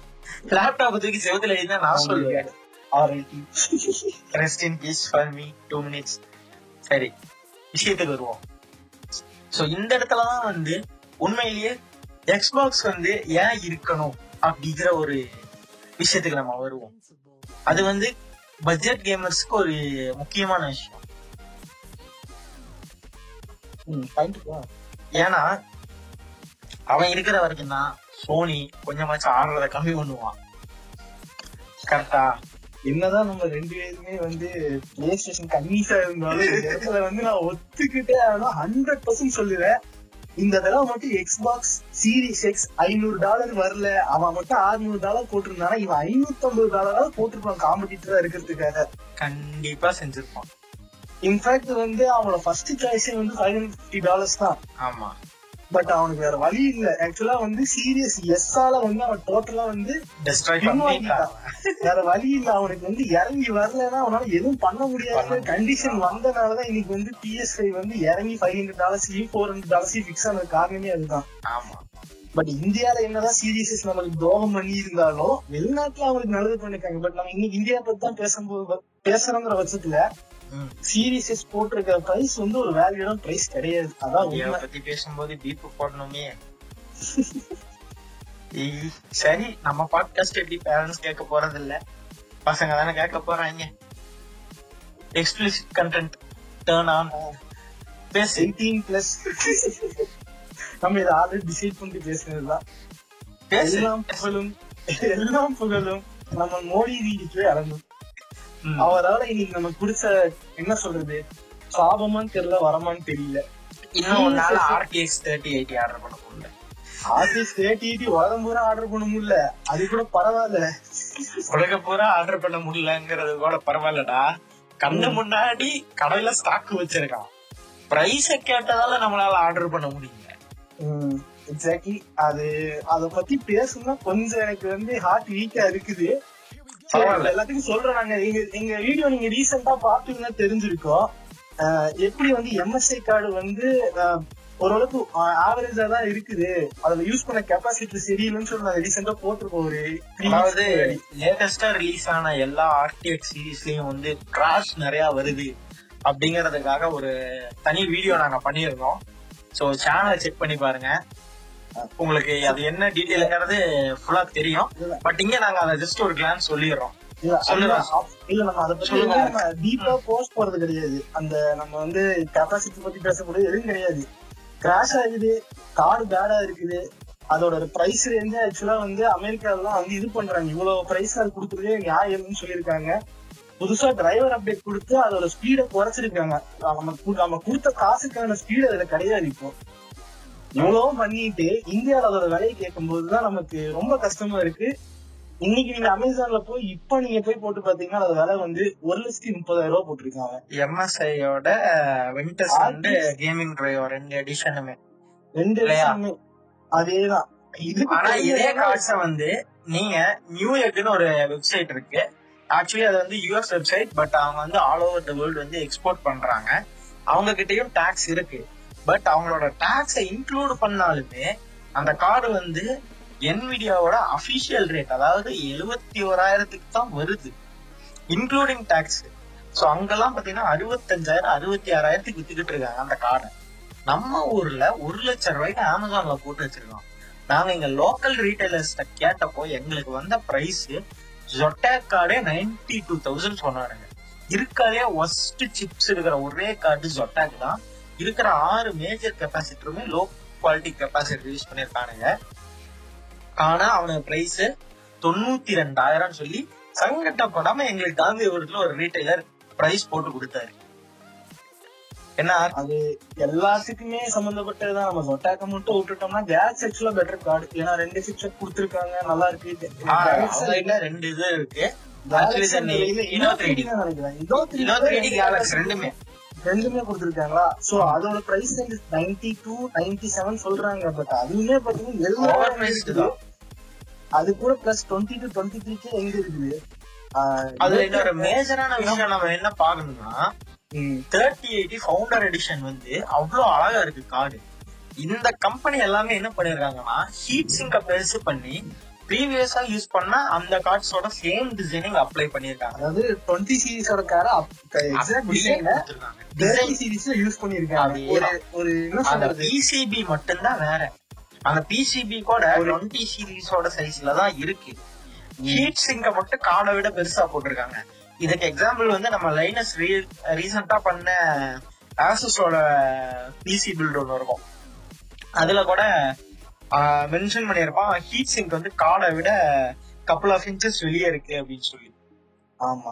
லேப்டாப் தூக்கி செவுத்துல அடி தான் நான் சொல்லுவேன். RIP rest in peace for me two minutes சரி விஷயத்துக்கு வருவோம். சோ இந்த இடத்துல தான் வந்து உண்மையிலேயே எக்ஸ்பாக்ஸ் வந்து ஏன் இருக்கணும் அப்படிங்கிற ஒரு விஷயத்துக்கு நம்ம வருவோம். அது வந்து பட்ஜெட் கேமர்ஸ்க்கு ஒரு முக்கியமான விஷயம். ஏன்னா அவன் இருக்கிற வரைக்கும் தான் சோனி கொஞ்சமாச்சும் ஆடுறத கம்மி பண்ணுவான். கரெக்டா என்னதான் நம்ம ரெண்டு பேருமே வந்து பிளே ஸ்டேஷன் கன்வீஸா இருந்தாலும் இடத்துல வந்து நான் ஒத்துக்கிட்டே ஆனா ஹண்ட்ரட் பர்சன்ட் சொல்லுவேன். இந்த தடவை மட்டும் எக்ஸ்பாக்ஸ் சீரிஸ் எக்ஸ் ஐநூறு டாலர் வரல. அவன் மட்டும் 600 டாலர் போட்டிருந்தானா? இவன் ஐநூத்தி ஐம்பது டாலராவது போட்டிருப்பான் காம்படிட்டரா இருக்கிறதுக்காக. கண்டிப்பா செஞ்சிருப்பான். இன்ஃபேக்ட் வந்து அவனோட ஃபர்ஸ்ட் சாய்ஸே வந்து ஃபைவ் ஹண்ட்ரட் ஃபிஃப்டி டாலர்ஸ் தான். ஆமா. பட் அவனுக்கு வேற வழி இல்ல. ஆக்சுவலா வந்து சீரியஸ் எஸ்ஸால வந்து அவன் டோட்டலா வந்து வேற வழி இல்ல. அவனுக்கு வந்து இறங்கி வரலன்னா அவனால எதுவும் பண்ண முடியாத. கண்டிஷன் வந்தனாலதான் இன்னைக்கு வந்து பிஎஸ்ஐ வந்து இறங்கி ஃபைவ் ஹண்ட்ரட் டாலர்ஸ்லயும் ஃபோர் ஹண்ட்ரட் டாலர்ஸ்லயும் ஃபிக்ஸ் ஆனது காரணமே அதுதான். ஆமா. பட் இந்தியால என்னதான் சீரியஸஸ் நம்மளுக்கு துரோகம் பண்ணி இருந்தாலும் வெளிநாட்டுல அவங்களுக்கு நல்லது பண்ணிருக்காங்க. பட் நம்ம இன்னைக்கு இந்தியா பத்தி தான் பேசும்போது பேசுறோங்கிற பட்சத்துல ம். சீரியஸஸ் போட்டிருக்கிற பிரைஸ் வந்து ஒரு வேல்யூடான பிரைஸ் கிடையாது. அதான் உண்மை. பத்தி பேசும்போது பீப் போடணுமே. சரி நம்ம பாட்காஸ்ட் எப்படி பேரண்ட்ஸ் கேட்க போறது இல்ல பசங்க தானே கேட்க போறாங்க. எக்ஸ்பிளிசிட் கண்டென்ட் டேர்ன் ஆன் பேசு. எயிட்டீன் பிளஸ் நம்ம இதை ஆல்ரெடி டிசைட் பண்ணிட்டு பேசுனதுதான். பேசு. எல்லாம் புகழும் எல்லாம் புகழும். நம்ம மோடி வீட்டுக்கு அடங்கும். அவரால இன்னைக்கு நமக்கு பிடிச்ச என்ன சொல்றது? சாபமான்னு தெரியல வரமான்னு தெரியல. இன்னும் ஒரு நாள் ஆர்டிஎக்ஸ் தேர்ட்டி எயிட்டி ஆர்டர் பண்ண முடியல. ஆர்டிஸ்ட் தேட்டி உலகம் பூரா ஆர்டர் பண்ண முடியல. அது கூட பரவாயில்ல. உலக பூரா ஆர்டர் பண்ண முடியலங்கிறது கூட பரவாயில்லடா. கண்ணு முன்னாடி கடையில ஸ்டாக் வச்சிருக்கான். பிரைஸ கேட்டதால நம்மளால ஆர்டர் பண்ண முடியல. எக்ஸாக்ட்லி அது அத பத்தி பேசணும்னா கொஞ்சம் எனக்கு வந்து ஹார்ட் வீக்கா இருக்குது. எல்லாத்துக்கும் சொல்றேன் நாங்க எங்க எங்க வீடியோ நீங்க ரீசெண்டா பாத்தீங்கன்னா தெரிஞ்சிருக்கோம். எப்படி வந்து எம்எஸ்ஐ கார்டு வந்து ஓரளவுக்கு ஆவரேஜா தான் இருக்குது. அதுல யூஸ் பண்ண கெப்பாசிட்டி சரியில்லைன்னு சொல்லி நாங்க ரீசெண்டா போட்டிருக்கோம் ஒரு அதாவது. லேட்டஸ்டா ரிலீஸ் ஆன எல்லா ஆர்டிஎக்ஸ் சீரீஸ்லயும் வந்து கிராஷ் நிறைய வருது. அப்படிங்கறதுக்காக ஒரு தனி வீடியோ நாங்க பண்ணியிருந்தோம். சோ சேனலை செக் பண்ணி பாருங்க. உங்களுக்கு அது என்ன டீடைல்ங்கிறது ஃபுல்லா தெரியும். பட் இங்க நாங்க அதை ஜஸ்ட் ஒரு கிளான்ஸ் சொல்லிடுறோம். இல்ல, நம்ம அதை பத்தி நம்ம டீப்பா போஸ்ட் போறது கிடையாது. அந்த நம்ம வந்து கெப்பாசிட்டி பத்தி பேசக்கூடிய எதுவும் கிடையாது. கிராஷ் ஆகுது கார்டு பேடா இருக்குது. அதோட பிரைஸ் ரேஞ்சு ஆக்சுவலா வந்து அமெரிக்காலாம் வந்து இது பண்றாங்க. இவ்வளவு பிரைஸ் அது கொடுக்குறதே நியாயம்னு சொல்லியிருக்காங்க. புதுசா டிரைவர் அப்டேட் கொடுத்து அதோட ஸ்பீட குறைச்சிருக்காங்க. நம்ம நம்ம கொடுத்த காசுக்கான ஸ்பீடு அதுல கிடையாது இப்போ. இவ்வளவு பண்ணிட்டு இந்தியால அதோட விலையை கேட்கும் போதுதான் நமக்கு ரொம்ப கஷ்டமா இருக்கு. இன்னைக்கு நீங்க அமேசான்ல போய் இப்ப நீங்க போய் போட்டு பாத்தீங்கன்னா அது விலை வந்து ஒரு லட்சத்தி முப்பதாயிரம் ரூபாய் போட்டிருக்காங்க. எம்எஸ்ஐயோட விண்டர்ஸ் வந்து கேமிங் டிரைவர் ரெண்டு எடிஷனுமே ரெண்டு? வருஷமே அதேதான். இதுக்கு ஆனா இதே கார்ட்ஸ வந்து நீங்க நியூ எக்னு ஒரு வெப்சைட் இருக்கு. ஆக்சுவலி அது வந்து யூஎஸ் வெப்சைட் பட் அவங்க வந்து ஆல் ஓவர் த வேர்ல்டு வந்து எக்ஸ்போர்ட் பண்றாங்க. அவங்க கிட்டயும் டாக்ஸ் இருக்கு. பட் அவங்களோட டாக்ஸை இன்க்ளூட் பண்ணாலுமே அந்த கார்டு வந்து என்விடியாவோட அபிஷியல் ரேட் அதாவது எழுபத்தி ஓராயிரத்துக்கு தான் வருது. இன்க்ளூடிங் டாக்ஸ் சோ அங்கெல்லாம் பாத்தீங்கன்னா அறுபத்தஞ்சாயிரம் அறுபத்தி ஆறாயிரத்துக்கு வித்துக்கிட்டு இருக்காங்க அந்த கார்டை நம்ம ஊர்ல ஒரு லட்சம் ரூபாய்க்கு அமேசான்ல போட்டு வச்சிருக்கோம். நாங்க இங்க லோக்கல் ரீட்டைலர்ஸ்ட கேட்டப்போ எங்களுக்கு வந்த பிரைஸ் ஜொட்டா கார்டே நைன்டி டூ தௌசண்ட் சொன்னாருங்க இருக்காதே ஒஸ்ட் சிப்ஸ் இருக்கிற ஒரே கார்டு ஜொட்டாக் தான். இருக்கிற ஆறு மேஜர் கெப்பாசிட்டருமே லோ குவாலிட்டி கெப்பாசிட்டர் யூஸ் பண்ணிருக்கானுங்க ஆனா அவனுக்கு பிரைஸ் தொண்ணூத்தி ரெண்டாயிரம் சொல்லி சங்கட்டப்படாம எங்களுக்கு காந்திபுரத்துல ஒரு ரீட்டைலர் பிரைஸ் போட்டு கொடுத்தாரு. என்ன? அது எல்லாத்துக்குமே சம்பந்தப்பட்டதுதான். நம்ம சொட்டாக்க மட்டும் விட்டுட்டோம்னா கேஸ் ஆக்சுவலா பெட்டர் கார்டு ஏன்னா ரெண்டு சிப்செட் கொடுத்துருக்காங்க. நல்லா இருக்கு. ரெண்டு இது இருக்கு. Galaxy Actually, the இல்ல, Inno Inno 3D. 3D தான் நினைக்கிறேன். Inno 3D Inno 3D Galaxy ரெண்டுமே. ரெண்டுமே கொடுத்துருக்காங்களா? சோ அதோட price range ninety two ninety seven சொல்றாங்க. பட் அதுவுமே பாத்தீங்கன்னா. தான். அது கூட பிளஸ் டுவெண்ட்டி டு டுவெண்ட்டி த்ரீக்கே எங்க இருக்குது? அதுல இன்னொரு மேஜரான விஷயம் நம்ம என்ன பாக்கணும்னா தேர்ட்டி எயிட்டி ஃபவுண்டர் எடிஷன் வந்து அவ்வளவு அழகா இருக்கு கார்டு இந்த கம்பெனி எல்லாமே என்ன பண்ணிருக்காங்கன்னா ஹீட் சிங்க பெருசு பண்ணி ப்ரீவியஸா யூஸ் பண்ண அந்த கார்ட்ஸோட சேம் டிசைனிங் அப்ளை பண்ணிருக்காங்க அதாவது டுவெண்ட்டி சீரிஸோட கார சீரிஸ்ல யூஸ் பண்ணிருக்காங்க ஒரு அந்த பிசிபி மட்டும்தான் வேற. அந்த பிசிபி கூட டுவெண்ட்டி சீரிஸோட சைஸ்ல தான் இருக்கு. ஹீட் சிங்க மட்டும் கார்டை விட பெருசா போட்டிருக்காங்க. இதுக்கு எக்ஸாம்பிள் வந்து நம்ம லைனஸ் ரீசெண்டா பண்ண ஆசஸோட பிசி பில்ட் ஒன்று இருக்கும். அதுல கூட மென்ஷன் பண்ணியிருப்பான். ஹீட் சிங்க் வந்து கார்டை விட கப்புள் ஆஃப் இன்ச்சஸ் வெளியே இருக்கு அப்படின்னு சொல்லி ஆமா.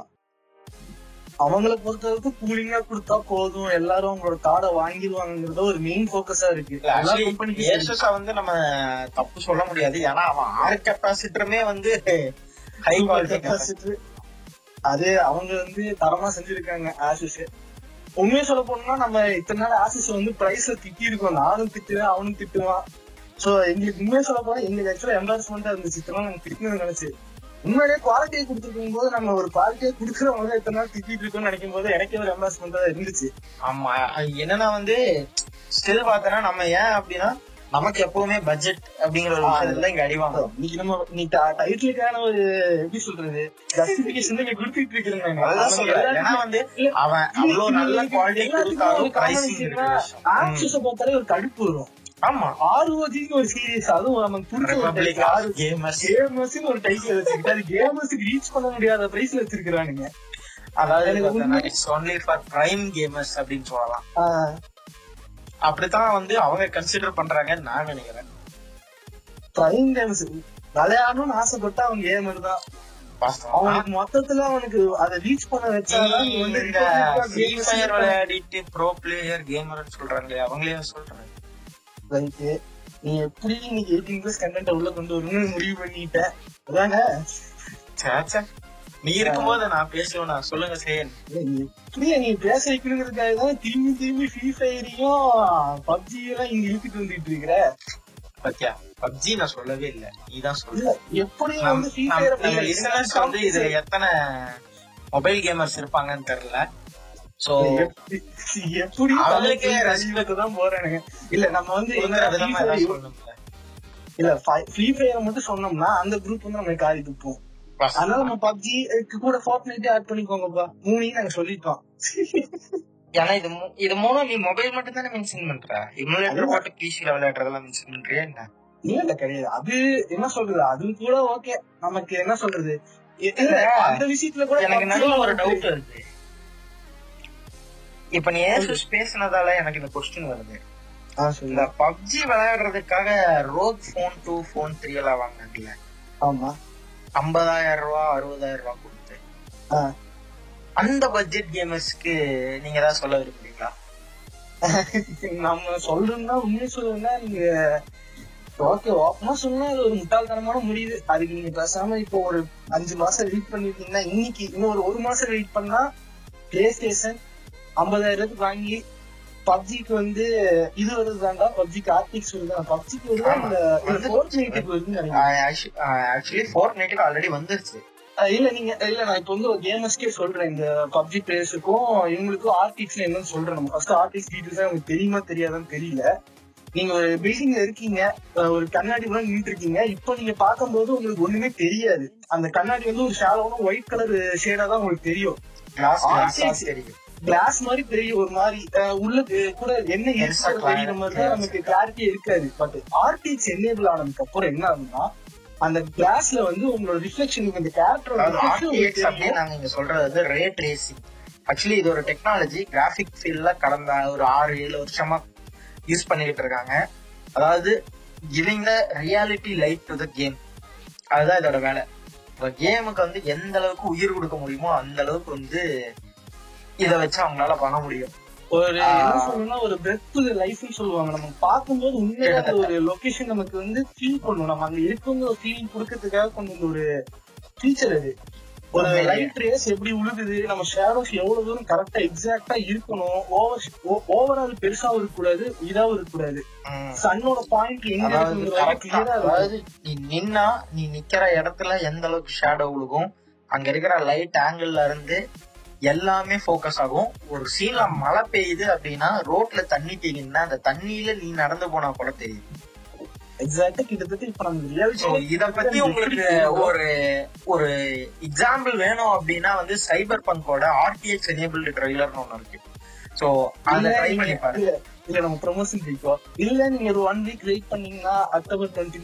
அவங்களை பொறுத்தவரைக்கும் கூலிங்கா கொடுத்தா போதும். எல்லாரும் அவங்களோட கார்டை வாங்கிடுவாங்கிறத ஒரு மெயின் ஃபோக்கஸா இருக்கு. ஏசஸ வந்து நம்ம தப்பு சொல்ல முடியாது. ஏன்னா அவன் ஆறு கெப்பாசிட்டருமே வந்து ஹை குவாலிட்டி Capacitor. அது அவங்க வந்து தரமா செஞ்சிருக்காங்க ஆசிஸ் உண்மையை சொல்ல போனோம்னா நம்ம இத்தனை நாள் ஆசிஸ் வந்து பிரைஸ்ல திட்டி இருக்கோம் நானும் திட்டுவேன் அவனும் திட்டுவான். சோ எங்களுக்கு உண்மையை சொல்ல போனா எங்களுக்கு ஆக்சுவலா எம்பாரஸ்மெண்டா இருந்துச்சு. நாள் நாங்க திட்டணும்னு நினைச்சு. உண்மையிலேயே குவாலிட்டியை கொடுத்துருக்கும் போது நம்ம ஒரு குவாலிட்டியை கொடுக்குறவங்க தான் இத்தனை நாள் திட்டிட்டு இருக்கோம்னு நினைக்கும் போது எனக்கே ஒரு எம்பாரஸ்மெண்டா இருந்துச்சு. ஆமா என்னன்னா வந்து ஸ்டில் பார்த்தனா நம்ம ஏன் அப்படின்னா நமக்கு எப்பவுமே பட்ஜெட் அப்படிங்கிற ஒரு விஷயத்துல இங்க அடி வாங்குறோம். இன்னைக்கு நம்ம நீ டைட்டிலுக்கான ஒரு எப்படி சொல்றது ஜஸ்டிபிகேஷன் நீங்க கொடுத்துட்டு இருக்கிறேன் அதுதான் சொல்றேன். ஏன்னா வந்து அவன் அவ்வளவு நல்ல குவாலிட்டி கொடுத்தாலும் பிரைசிங் பார்த்தாலே ஒரு கடுப்பு வரும். ஆமா ஆர்ஓஜின்னு ஒரு சீரியஸ் அதுவும் நமக்கு. ஆஃப் ஆறு கேமர்ஸ் கேமர்ஸ்னு ஒரு டைட்டில் வச்சிருக்காரு. அது கேமர்ஸ்க்கு ரீச் பண்ண முடியாத பிரைஸ்ல வச்சிருக்கானுங்க அதாவது it's only for prime gamers அப்படின்னு சொல்லலாம். அப்படித்தான் வந்து அவங்க கன்சிடர் பண்றாங்கன்னு நான் நினைக்கிறேன். பிரைம் கேம்ஸ் விளையாடணும்னு ஆசைப்பட்டா அவன் கேமர் தான். அவனுக்கு மொத்தத்துல அவனுக்கு அதை ரீச் பண்ண வச்சாதான் வந்து. விளையாடிட்டு ப்ரோ பிளேயர் கேமர்னு சொல்றாங்களே அவங்களே சொல்றாங்க Right. நீ எப்படி நீங்க எயிட்டீன் பிளஸ் கண்டென்ட் உள்ள கொண்டு வரணும்னு முடிவு பண்ணிட்ட அதாங்க. நீ இருக்கும்போது நான் பேசுவேனா சொல்லுங்க சேன் நீ எப்படியா நீ பேச வைக்கணுங்கிறதுக்காக தான் திரும்பி திரும்பி ஃப்ரீ ஃபயரையும் பப்ஜி எல்லாம் இங்க இழுத்துட்டு வந்துட்டு இருக்கிற. பத்தியா? பப்ஜி நான் சொல்லவே இல்ல. நீதான் சொல்ற இல்ல எப்படி வந்து ஃப்ரீ ஃபயர் வந்து இதுல எத்தனை மொபைல் கேமர்ஸ் இருப்பாங்கன்னு தெரியல. சோ எப்படி அவங்களுக்கே ரசிகத்தை தான் போறானுங்க இல்ல நம்ம வந்து. இல்ல ஃப்ரீ ஃபயரை மட்டும் சொன்னோம்னா அந்த குரூப் வந்து நம்ம காரி துப்போம் அதனால நம்ம பப்ஜி கூட ஃபோர்ட் நைட்டே ஆட் பண்ணிக்கோங்கப்பா. மூணையும் நாங்க சொல்லிட்டோம். ஏன்னா இது மூ- இது மூணும் நீ மொபைல் மட்டும் தானே மென்ஷன் பண்ற? இமுலேட்டர் போட்டு பிசில விளையாடுறதெல்லாம் மென்ஷன் பண்றியா என்ன? இல்ல இல்ல கிடையாது. அது என்ன சொல்றது? அது கூட ஓகே நமக்கு என்ன சொல்றது? அந்த விஷயத்துல கூட எனக்கு நடுவுல ஒரு டவுட் வருது. இப்ப நீ ஏசஸ் பேசுனதால எனக்கு இந்த கொஸ்டின் வருது. இந்த. பப்ஜி விளையாடுறதுக்காக ROG phone two phone three எல்லாம் வாங்கினாங்கல்ல ஆமா. ஐம்பதாயிரம் ரூபா அறுபதாயிரம் ரூபா கொடுத்து. அந்த பட்ஜெட் கேமர்ஸ்க்கு நீங்க ஏதாவது சொல்ல விரும்புறீங்களா? [laughs] நம்ம சொல்றோம்னா உண்மையை சொல்லணும்னா நீங்க ஓகே ஓப்பனா சொன்னா அது ஒரு முட்டாள்தனமான முடிவு. அதுக்கு நீங்க பேசாம இப்போ ஒரு அஞ்சு மாசம் வெயிட் பண்ணிருக்கீங்கன்னா இன்னைக்கு இன்னும் ஒரு ஒரு மாசம் வெயிட் பண்ணா பிளே ஸ்டேஷன் ஐம்பதாயிரத்துக்கு வாங்கி பப்ஜிக்கு வந்து இது வருதுதான்டா பப்ஜிக்கு ஆர்டிக்ஸ் வருது பப்ஜிக்கு வருது ஆமா. அந்த ஃபோர்த் நைட்டுக்கு வருதுன்னு ஆக்சுவலி ஃபோர் நைட்டுக்கு ஆல்ரெடி வந்துருச்சு. இல்ல நீங்க இல்ல நான் இப்ப வந்து கேமர்ஸ்க்கே சொல்றேன். இந்த பப்ஜி பிளேயர்ஸுக்கும் இவங்களுக்கும் ஆர்டிக்ஸ் என்னன்னு சொல்றேன் நம்ம. ஃபர்ஸ்ட் ஆர்டிக்ஸ் டீடைல்ஸ் உங்களுக்கு தெரியுமா தெரியாதான்னு தெரியல. நீங்க ஒரு பில்டிங்ல இருக்கீங்க ஒரு கண்ணாடி கூட நின்றுட்டு இருக்கீங்க. இப்போ நீங்க பார்க்கும்போது உங்களுக்கு ஒண்ணுமே தெரியாது. அந்த கண்ணாடி வந்து ஒரு ஷேடோவும் ஒயிட் கலர் ஷேடா தான் உங்களுக்கு தெரியும். தெரியும். கிளாஸ் மாதிரி பெரிய ஒரு மாதிரி உள்ள கூட என்ன தெரியுற மாதிரி தான் நமக்கு கிளாரிட்டி இருக்காது. பட் ஆர்டிக்ஸ் எனேபிள் ஆனதுக்கு அப்புறம் என்ன ஆகுதுன்னா அந்த கிளாஸ்ல வந்து உங்களோட ரிஃப்ளெக்ஷன் இந்த கேரக்டர் அப்படின்னு நாங்க இங்க சொல்றது வந்து ரே ட்ரேசிங் ஆக்சுவலி இது ஒரு டெக்னாலஜி கிராபிக் ஃபீல்ட்ல கடந்த ஒரு ஆறு ஏழு வருஷமா யூஸ் பண்ணிக்கிட்டு இருக்காங்க. அதாவது giving the reality light to the game அதுதான் இதோட வேலை. கேமுக்கு வந்து எந்த அளவுக்கு உயிர் கொடுக்க முடியுமோ அந்த அளவுக்கு வந்து இத வச்சு அவங்களால பண்ண முடியும். ஒரு. என்ன சொல்லணும்னா ஒரு பிரெத் லைஃப்னு சொல்லுவாங்க. நம்ம பார்க்கும்போது உண்மையா அந்த ஒரு லொகேஷன் நமக்கு வந்து ஃபீல் பண்ணும். நம்ம அங்க இருக்குங்க ஒரு ஃபீலிங் கொடுக்கறதுக்காக வந்த ஒரு ஃபீச்சர் அது. ஒரு. லைட் ரேஸ் எப்படி உழுகுது நம்ம ஷேடோஸ் எவ்வளவு தூரம் கரெக்டா எக்ஸாக்டா இருக்கணும் ஓவர் ஓவரால் பெருசாவும் இருக்கக்கூடாது இதாவும் இருக்கக்கூடாது. சன்னோட பாயிண்ட் எங்க அதாவது நீ நின்னா நீ நிக்கிற இடத்துல எந்த அளவுக்கு ஷேடோ விழுகும் அங்க இருக்கிற லைட் ஆங்கிள் இருந்து எல்லாமே ஃபோக்கஸ் ஆகும். ஒரு சீன்ல மழை பெய்யுது அப்படின்னா ரோட்ல தண்ணி தேங்கினா அந்த தண்ணியில நீ நடந்து போனா கூட தெரியும். எக்ஸாக்டா கிட்டத்தட்ட இப்ப நம்ம இத பத்தி உங்களுக்கு ஒரு ஒரு எக்ஸாம்பிள் வேணும் அப்படின்னா வந்து சைபர் பங்கோட ஆர்டிஎக்ஸ் ட்ரெய்லர்னு ஒண்ணு இருக்கு. சோ அத ட்ரை பண்ணி பாருங்க. இல்ல இல்ல நம்ம ப்ரொமோஷன் இல்ல நீங்க ஒரு ஒன் வீக் வெயிட் பண்ணீங்கன்னா அக்டோபர் டுவெண்ட்டி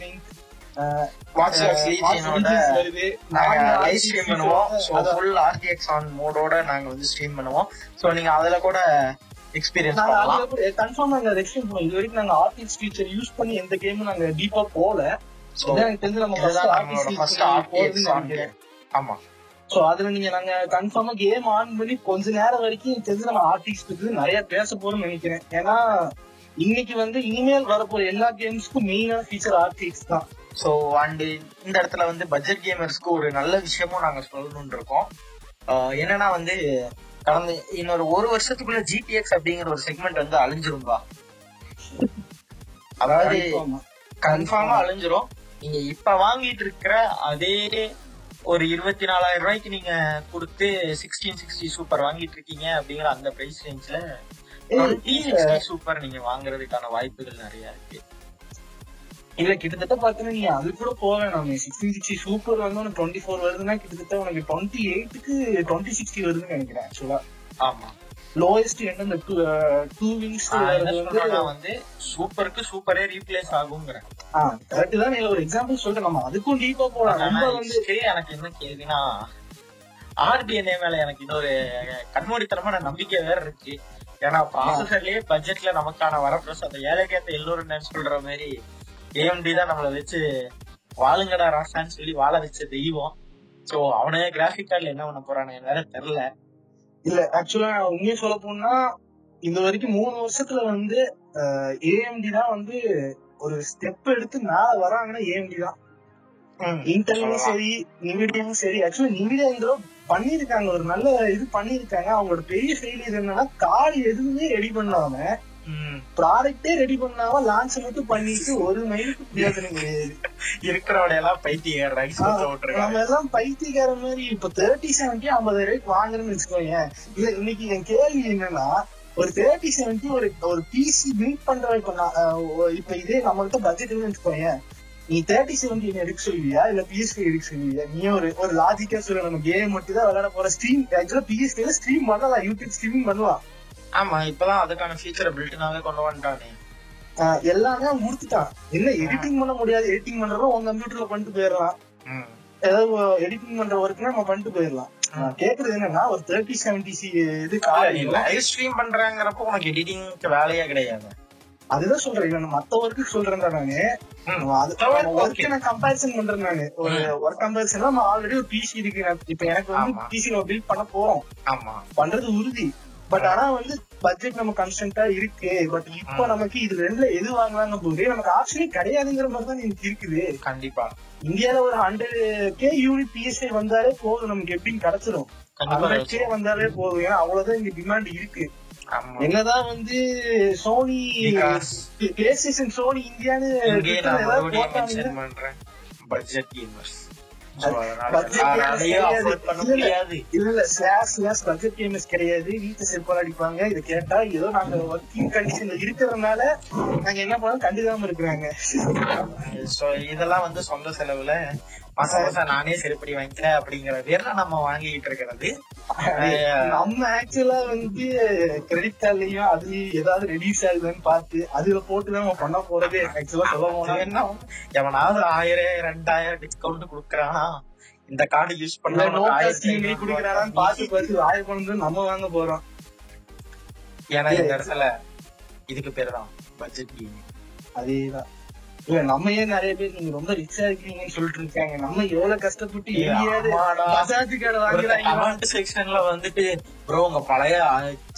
மோடோட நாங்க வந்து ஸ்ட்ரீம் பண்ணுவோம். சோ நீங்க அதுல கூட எக்ஸ்பீரியன்ஸ் கன்ஃபார்ம் நாங்க பண்ணுவோம் இது வரைக்கும் நாங்க ஆர்டிஸ்ட் ஃபீச்சர் யூஸ் பண்ணி எந்த கேமும் நாங்க டீப்பா போல எனக்கு தெரிஞ்சு நம்ம ஆமா. சோ அதுல நீங்க நாங்க கன்ஃபார்மா கேம் ஆன் பண்ணி கொஞ்ச நேரம் வரைக்கும் தெரிஞ்சு நம்ம ஆர்டிஸ்ட் பத்தி நிறைய பேச போறோம்னு நினைக்கிறேன். ஏன்னா இன்னைக்கு வந்து இனிமேல் வரப்போற எல்லா கேம்ஸ்க்கும் மெயினான ஃபீச்சர் ஆர்டிஸ்ட் தான். சோ அண்ட் இந்த இடத்துல வந்து பட்ஜெட் கேமர்ஸ்க்கு ஒரு நல்ல விஷயமும் நாங்க சொல்லணும்னு இருக்கோம். என்னன்னா வந்து கடந்த இன்னொரு ஒரு வருஷத்துக்குள்ள ஜிடிஎக்ஸ் அப்படிங்கிற ஒரு செக்மெண்ட் வந்து அழிஞ்சிரும்பா அதாவது. கன்ஃபார்மா. அழிஞ்சிரும். நீங்க இப்ப வாங்கிட்டு இருக்கிற அதே ஒரு இருபத்தி நாலாயிரம் ரூபாய்க்கு நீங்க கொடுத்து சிக்ஸ்டீன் சிக்ஸ்டி சூப்பர் வாங்கிட்டு இருக்கீங்க அப்படிங்கிற அந்த பிரைஸ் ரேஞ்ச்ல சூப்பர் நீங்க வாங்குறதுக்கான வாய்ப்புகள் நிறைய இருக்கு. இல்ல கிட்டத்தட்ட பாத்தீங்கன்னா நீ அது கூட போக வேணாம். சிக்ஸ்டீன் சிக்ஸ்டி சூப்பர் வந்து உனக்கு டுவெண்ட்டி ஃபோர் வருதுன்னா கிட்டத்தட்ட உனக்கு டுவெண்ட்டி எயிட்டுக்கு டுவெண்ட்டி சிக்ஸ்டி வருதுன்னு நினைக்கிறேன் ஆக்சுவலா ஆமா. லோயஸ்ட் என்ன இந்த டூ விங்ஸ் என்ன வந்து சூப்பருக்கு சூப்பரே ரீப்ளேஸ் ஆகுங்கிறேன் கரெக்ட் தான். நீ ஒரு எக்ஸாம்பிள் சொல்றேன். நம்ம அதுக்கும் டீப்பா போலாம். ரொம்ப வந்து எனக்கு என்ன கேள்வினா ஆர்டிஎன்ஏ மேல எனக்கு இன்னொரு கண்மூடித்தனமான நம்பிக்கை வேற இருக்கு. ஏன்னா ப்ராசஸர்லயே பட்ஜெட்ல நமக்கான வரப்பிரஸ் அந்த ஏழைக்கேத்த எல்லோரும் சொல்ற மாதிரி ஏஎம்டி தான் நம்மள வச்சு வாழுங்கடா ராசான்னு சொல்லி வாழ வச்ச தெய்வம். சோ அவனே கிராஃபிக் கார்டுல என்ன பண்ண போறானு வேற தெரியல. இல்ல ஆக்சுவலா உண்மையை சொல்ல போனா இது வரைக்கும் மூணு வருஷத்துல வந்து ஏஎம்டி தான் வந்து ஒரு ஸ்டெப் எடுத்து மேல வராங்கன்னா ஏஎம்டி தான். இன்டர்வியூ. சரி நிவிடியும் சரி ஆக்சுவலி இந்த தடவை பண்ணிருக்காங்க ஒரு நல்ல இது பண்ணிருக்காங்க அவங்களோட பெரிய ஃபெயிலியர் என்னன்னா கார்டு எதுவுமே ரெடி பண்ணாம. ப்ராடக்டே ரெடி பண்ணாம லான்ச் மட்டும் பண்ணிட்டு ஒரு மைலுக்கு பிரயோஜனம் கிடையாது இருக்கிறவட எல்லாம் விட்டுருக்காங்க நம்ம எல்லாம் பைத்தியக்கார மாதிரி இப்ப தேர்ட்டி செவன்டி ஐம்பது ரூபாய்க்கு வாங்குறேன்னு வச்சுக்கோங்க இல்ல இன்னைக்கு என் கேள்வி என்னன்னா ஒரு தேர்ட்டி செவன்டி ஒரு ஒரு பிசி பில்ட் பண்ற இப்ப நான், அஹ், ஒ- இப்ப இதே நம்மள்ட்ட பட்ஜெட் வச்சுக்கோங்க நீ தேர்ட்டி செவன்டி எடுக்க சொல்லுவியா இல்ல பிஎஸ்பி எடுக்க சொல்லுவியா நீ ஒரு ஒரு லாஜிக்கா சொல்ல. நம்ம கேம் மட்டும் தான் விளையாட போற. ஸ்ட்ரீம் ஆக்சுவலா பிஎஸ்பில ஸ்ட்ரீம் பண்ணலாம் யூடியூப் ஸ்ட்ரீமிங் பண்ணலாம் ஆமா இப்பதான் அதுக்கான ஃபீச்சரை பில்ட்னாவே கொண்டு வந்துட்டானே. எல்லாமே கொடுத்துட்டான் என்ன எடிட்டிங் பண்ண முடியாது. எடிட்டிங் பண்றதும் உங்க கம்ப்யூட்டர்ல பண்ணிட்டு போயிடலாம். ஏதாவது எடிட்டிங் பண்ற ஒர்க்னா நம்ம பண்ணிட்டு போயிடலாம். நான் கேக்குறது என்னன்னா ஒரு தேர்ட்டி செவன்டி சி இது நீ லைவ் ஸ்ட்ரீம் பண்றாங்கிறப்போ உனக்கு எடிட்டிங்க்கு வேலையே கிடையாது. அதுதான் சொல்றேன். நான் மத்த ஒர்க்கு சொல்றேன் நானு. ம். நம்ம அது மத்த work ஒர்க் okay. நான் கம்பேரிசன் பண்றேன் நானு. ஒரு ஒர்க் கம்பேரிசன் நம்ம ஆல்ரெடி ஒரு பிசி இருக்கு. இப்ப எனக்கு வந்து. பிசி நம்ம பில்ட் பண்ண போறோம். ஆமா. பண்றது உறுதி. பட் ஆனா வந்து பட்ஜெட் நம்ம கன்ஸ்டன்டா இருக்கு. பட் இப்போ நமக்கு இது ரெண்டுல எது வாங்கலாங்க போது நமக்கு ஆப்ஷனே கிடையாதுங்கிற மாதிரி தான் எனக்கு இருக்குது. கண்டிப்பா. இந்தியால ஒரு ஹண்ட்ரட் கே யூனிட் பிஎஸ்ஐ வந்தாலே போதும். நமக்கு எப்படின்னு கிடைச்சிடும் கண்டிப்பா. ஹண்ட்ரட் கே வந்தாலே போதும். ஏன்னா அவ்வளவுதான் இங்க டிமாண்ட் இருக்கு. என்னதான் வந்து சோனி பிளே ஸ்டேஷன் சோனி இந்தியான்னு பட்ஜெட் கேமர்ஸ் கிடையாது. வீட்டு செருப்பால் அடிப்பாங்க. இதை கேட்டா ஏதோ நாங்க ஒர்க்கிங் கண்டிஷன்ல இருக்கிறதுனால நாங்க என்ன பண்ணோம் கண்டுக்காம இருக்கிறாங்க. சோ இதெல்லாம் வந்து சொந்த செலவுல. மாசம் நானே செருப்படி வாங்கிக்கிறேன் அப்படிங்கிற பேர்ல நம்ம வாங்கிட்டு இருக்கிறது. நம்ம ஆக்சுவலா வந்து கிரெடிட் கார்ட்லயும் அதுலயும் ஏதாவது ரெடியூஸ் ஆகுதுன்னு பார்த்து அதுல போட்டு நம்ம பண்ண போறதே. ஆக்சுவலா சொல்ல போனா. அது என்ன? எவனாவது ஆயிரம் ரெண்டாயிரம் டிஸ்கவுண்ட் குடுக்கறானா? இந்த கார்டு யூஸ் பண்ணா குடுக்கறாரான்னு பார்த்து பார்த்து ஆய பண்ணு நம்ம வாங்க போறோம். ஏன்னா இந்த இடத்துல இதுக்கு பேரு தான் பட்ஜெட் அதேதான். இல்ல நம்ம ஏன் நிறைய பேர் நீங்க ரொம்ப ரிச்சா இருக்கீங்கன்னு சொல்லிட்டு இருக்காங்க. நம்ம எவ்வளவு கஷ்டப்பட்டு எங்கேயாவது வாங்குறாங்க கமெண்ட் செக்ஷன்ல வந்துட்டு ப்ரோ உங்க பழைய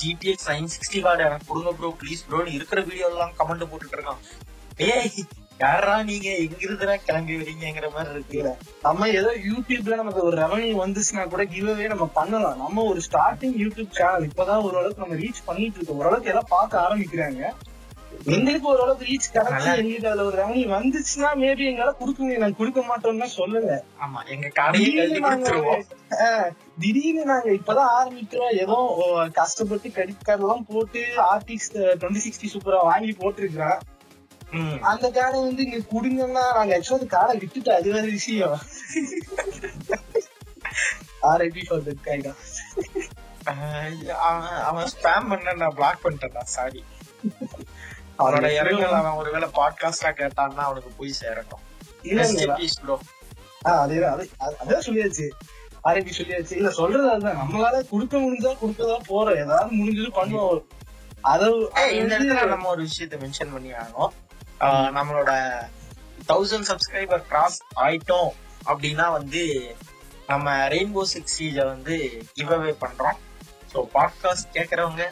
ஜிடிஎக்ஸ் நைன் சிக்ஸ்டி கார்டு எனக்கு கொடுங்க ப்ரோ ப்ளீஸ் ப்ரோ இருக்கிற வீடியோ எல்லாம் கமெண்ட் போட்டுட்டு இருக்கான். ஏய் யாரா நீங்க? எங்க இருந்துடா கிளம்பி வரீங்கிற மாதிரி இருக்கு. இல்ல நம்ம ஏதோ யூடியூப்ல நமக்கு ஒரு ரெவன்யூ வந்துச்சுன்னா கூட கிவ்அவே நம்ம பண்ணலாம். நம்ம ஒரு ஸ்டார்டிங் யூடியூப் சேனல் இப்பதான் ஓரளவுக்கு நம்ம ரீச் பண்ணிட்டு இருக்கோம். ஓரளவுக்கு எல்லாம் பார்க்க ஆரம்பிக்கிறாங்க. எங்களுக்கு ஓரளவுக்கு ரீச் கிடைச்சு. எங்களுக்கு அதுல ஒரு ரெவன்யூ வந்துச்சுன்னா மேபி எங்களால கொடுக்க நாங்க கொடுக்க மாட்டோம்னு சொல்லல. ஆமா எங்க கடையை கழுவி திடீர்னு நாங்க இப்பதான் ஆரம்பிக்கிறோம். ஏதோ கஷ்டப்பட்டு கிரெடிட் கார்டு எல்லாம் போட்டு ஆர்டிக்ஸ் டுவெண்ட்டி சிக்ஸ்டி சூப்பரா வாங்கி போட்டிருக்கிறேன் ம். அந்த கார்டை வந்து இங்க குடுங்கன்னா நாங்க ஆக்சுவலா கார்டை விட்டுட்டு அது வேற விஷயம். ஆர்ஐபி ஃபார் தட் கைடா அவன் ஸ்பேம் பண்ண நான் பிளாக் பண்ணிட்டேன் சாரி அவனோட இறங்கல் அவன் ஒருவேளை பாட்காஸ்டா கேட்டான்னா அவனுக்கு போய் சேரட்டும் அதான் சொல்லியாச்சு. ஆர்ஐபி சொல்லியாச்சு. இல்ல சொல்றது அதுதான். நம்மளால கொடுக்க முடிஞ்சா கொடுக்கதான் போறோம். ஏதாவது முடிஞ்சது பண்ணுவோம். அத இந்த இடத்துல நம்ம ஒரு விஷயத்த மென்ஷன் பண்ணி ஆகணும். நம்மளோட தௌசண்ட் சப்ஸ்கிரைபர் கிராஸ் ஆயிட்டோம் அப்படின்னா வந்து நம்ம ரெயின்போ சிக்ஸ் சீஜ வந்து கிவ் அவே பண்றோம். ஸோ பாட்காஸ்ட் கேட்கறவங்க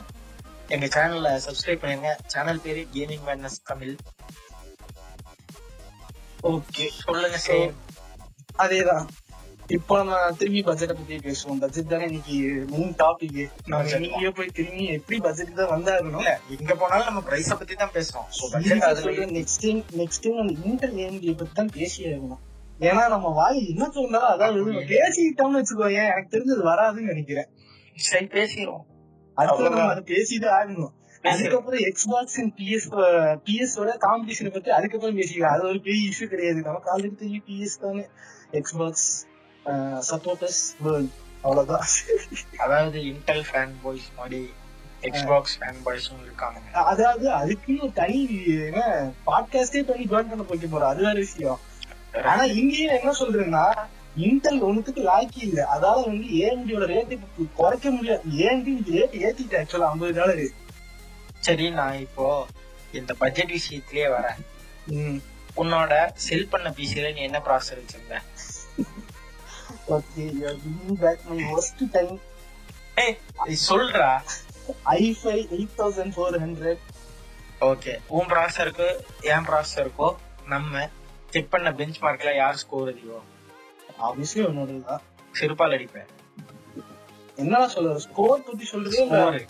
எங்க சேனல்ல சப்ஸ்கிரைப் பண்ணுங்க சேனல் பேரு கேமிங் மேட்னஸ் தமிழ். ஓகே சொல்லுங்க சேம் அதேதான். இப்போ நம்ம திரும்பி பட்ஜெட்டை பத்தி பேசுவோம். பட்ஜெட் தானே இன்னைக்கு மெயின் டாபிக் நம்ம Budget. எங்கேயோ போய் திரும்பி எப்படி பட்ஜெட் தான் வந்தாகணும்? இல்ல எங்க போனாலும் நம்ம பிரைஸ பத்தி தான் பேசுறோம் நெக்ஸ்ட் டைம் நெக்ஸ்ட் டைம் அந்த இன்டர் ஏஎம்டி பத்தி தான் பேசி ஆகணும். ஏன்னா நம்ம வாய் என்ன சொன்னாலும் அதாவது பேசிக்கிட்டோம்னு வச்சுக்கோங்க எனக்கு தெரிஞ்சது வராதுன்னு நினைக்கிறேன். சரி பேசிடுவோம். அடுத்து நம்ம அதை பேசிதான் ஆகணும். அதுக்கப்புறம் எக்ஸ்பாக்ஸ் பிஎஸ் பிஎஸ் ஓட காம்படிஷன் பத்தி அதுக்கப்புறம் பேசிக்கலாம். அது ஒரு பெரிய இஷ்யூ கிடையாது. நமக்கு ஆல்ரெடி தெரியும் பிஎஸ் தானே. எக்ஸ்பாக்ஸ் சப்போர்ட்டர்ஸ் வேர்ல்ட் அவ்வளவுதான். அதாவது இன்டெல் ஃபேன் பாய்ஸ் மாதிரி எக்ஸ்பாக்ஸ் ஃபேன் பாய்ஸும் இருக்காங்க அதாவது அதுக்குன்னு தனி என்ன பாட்காஸ்டே பண்ணி ஜாயின் பண்ண போய்க்க போறோம். அது வேற விஷயம். ஆனா இங்கேயும் என்ன சொல்றேன்னா இன்டெல் ஒண்ணுத்துக்கு லாக்கி இல்ல. அதால வந்து ஏஎம்டியோட ரேட் குறைக்க முடியாது ஏஎம்டி ரேட் ஏத்திட்டு ஆக்சுவலா ஐம்பது டாலர் சரி நான் இப்போ இந்த பட்ஜெட் விஷயத்திலேயே வரேன். உன்னோட செல் பண்ண பிசில நீ என்ன ப்ராசஸர் வச்சிருந்த? Okay you are giving back my worst time ஏய் சொல்றா. I five eight thousand four hundred okay உன் ப்ராசஸருக்கு என் ப்ராசஸருக்கோ நம்ம செக் பண்ண பெஞ்ச் மார்க்ல யார் ஸ்கோர் அதிகம் ஆப்வியஸ்லி உன்னோட தான். சிறுபால் அடிப்பேன். என்னடா சொல்ற? ஸ்கோர் பத்தி சொல்றதே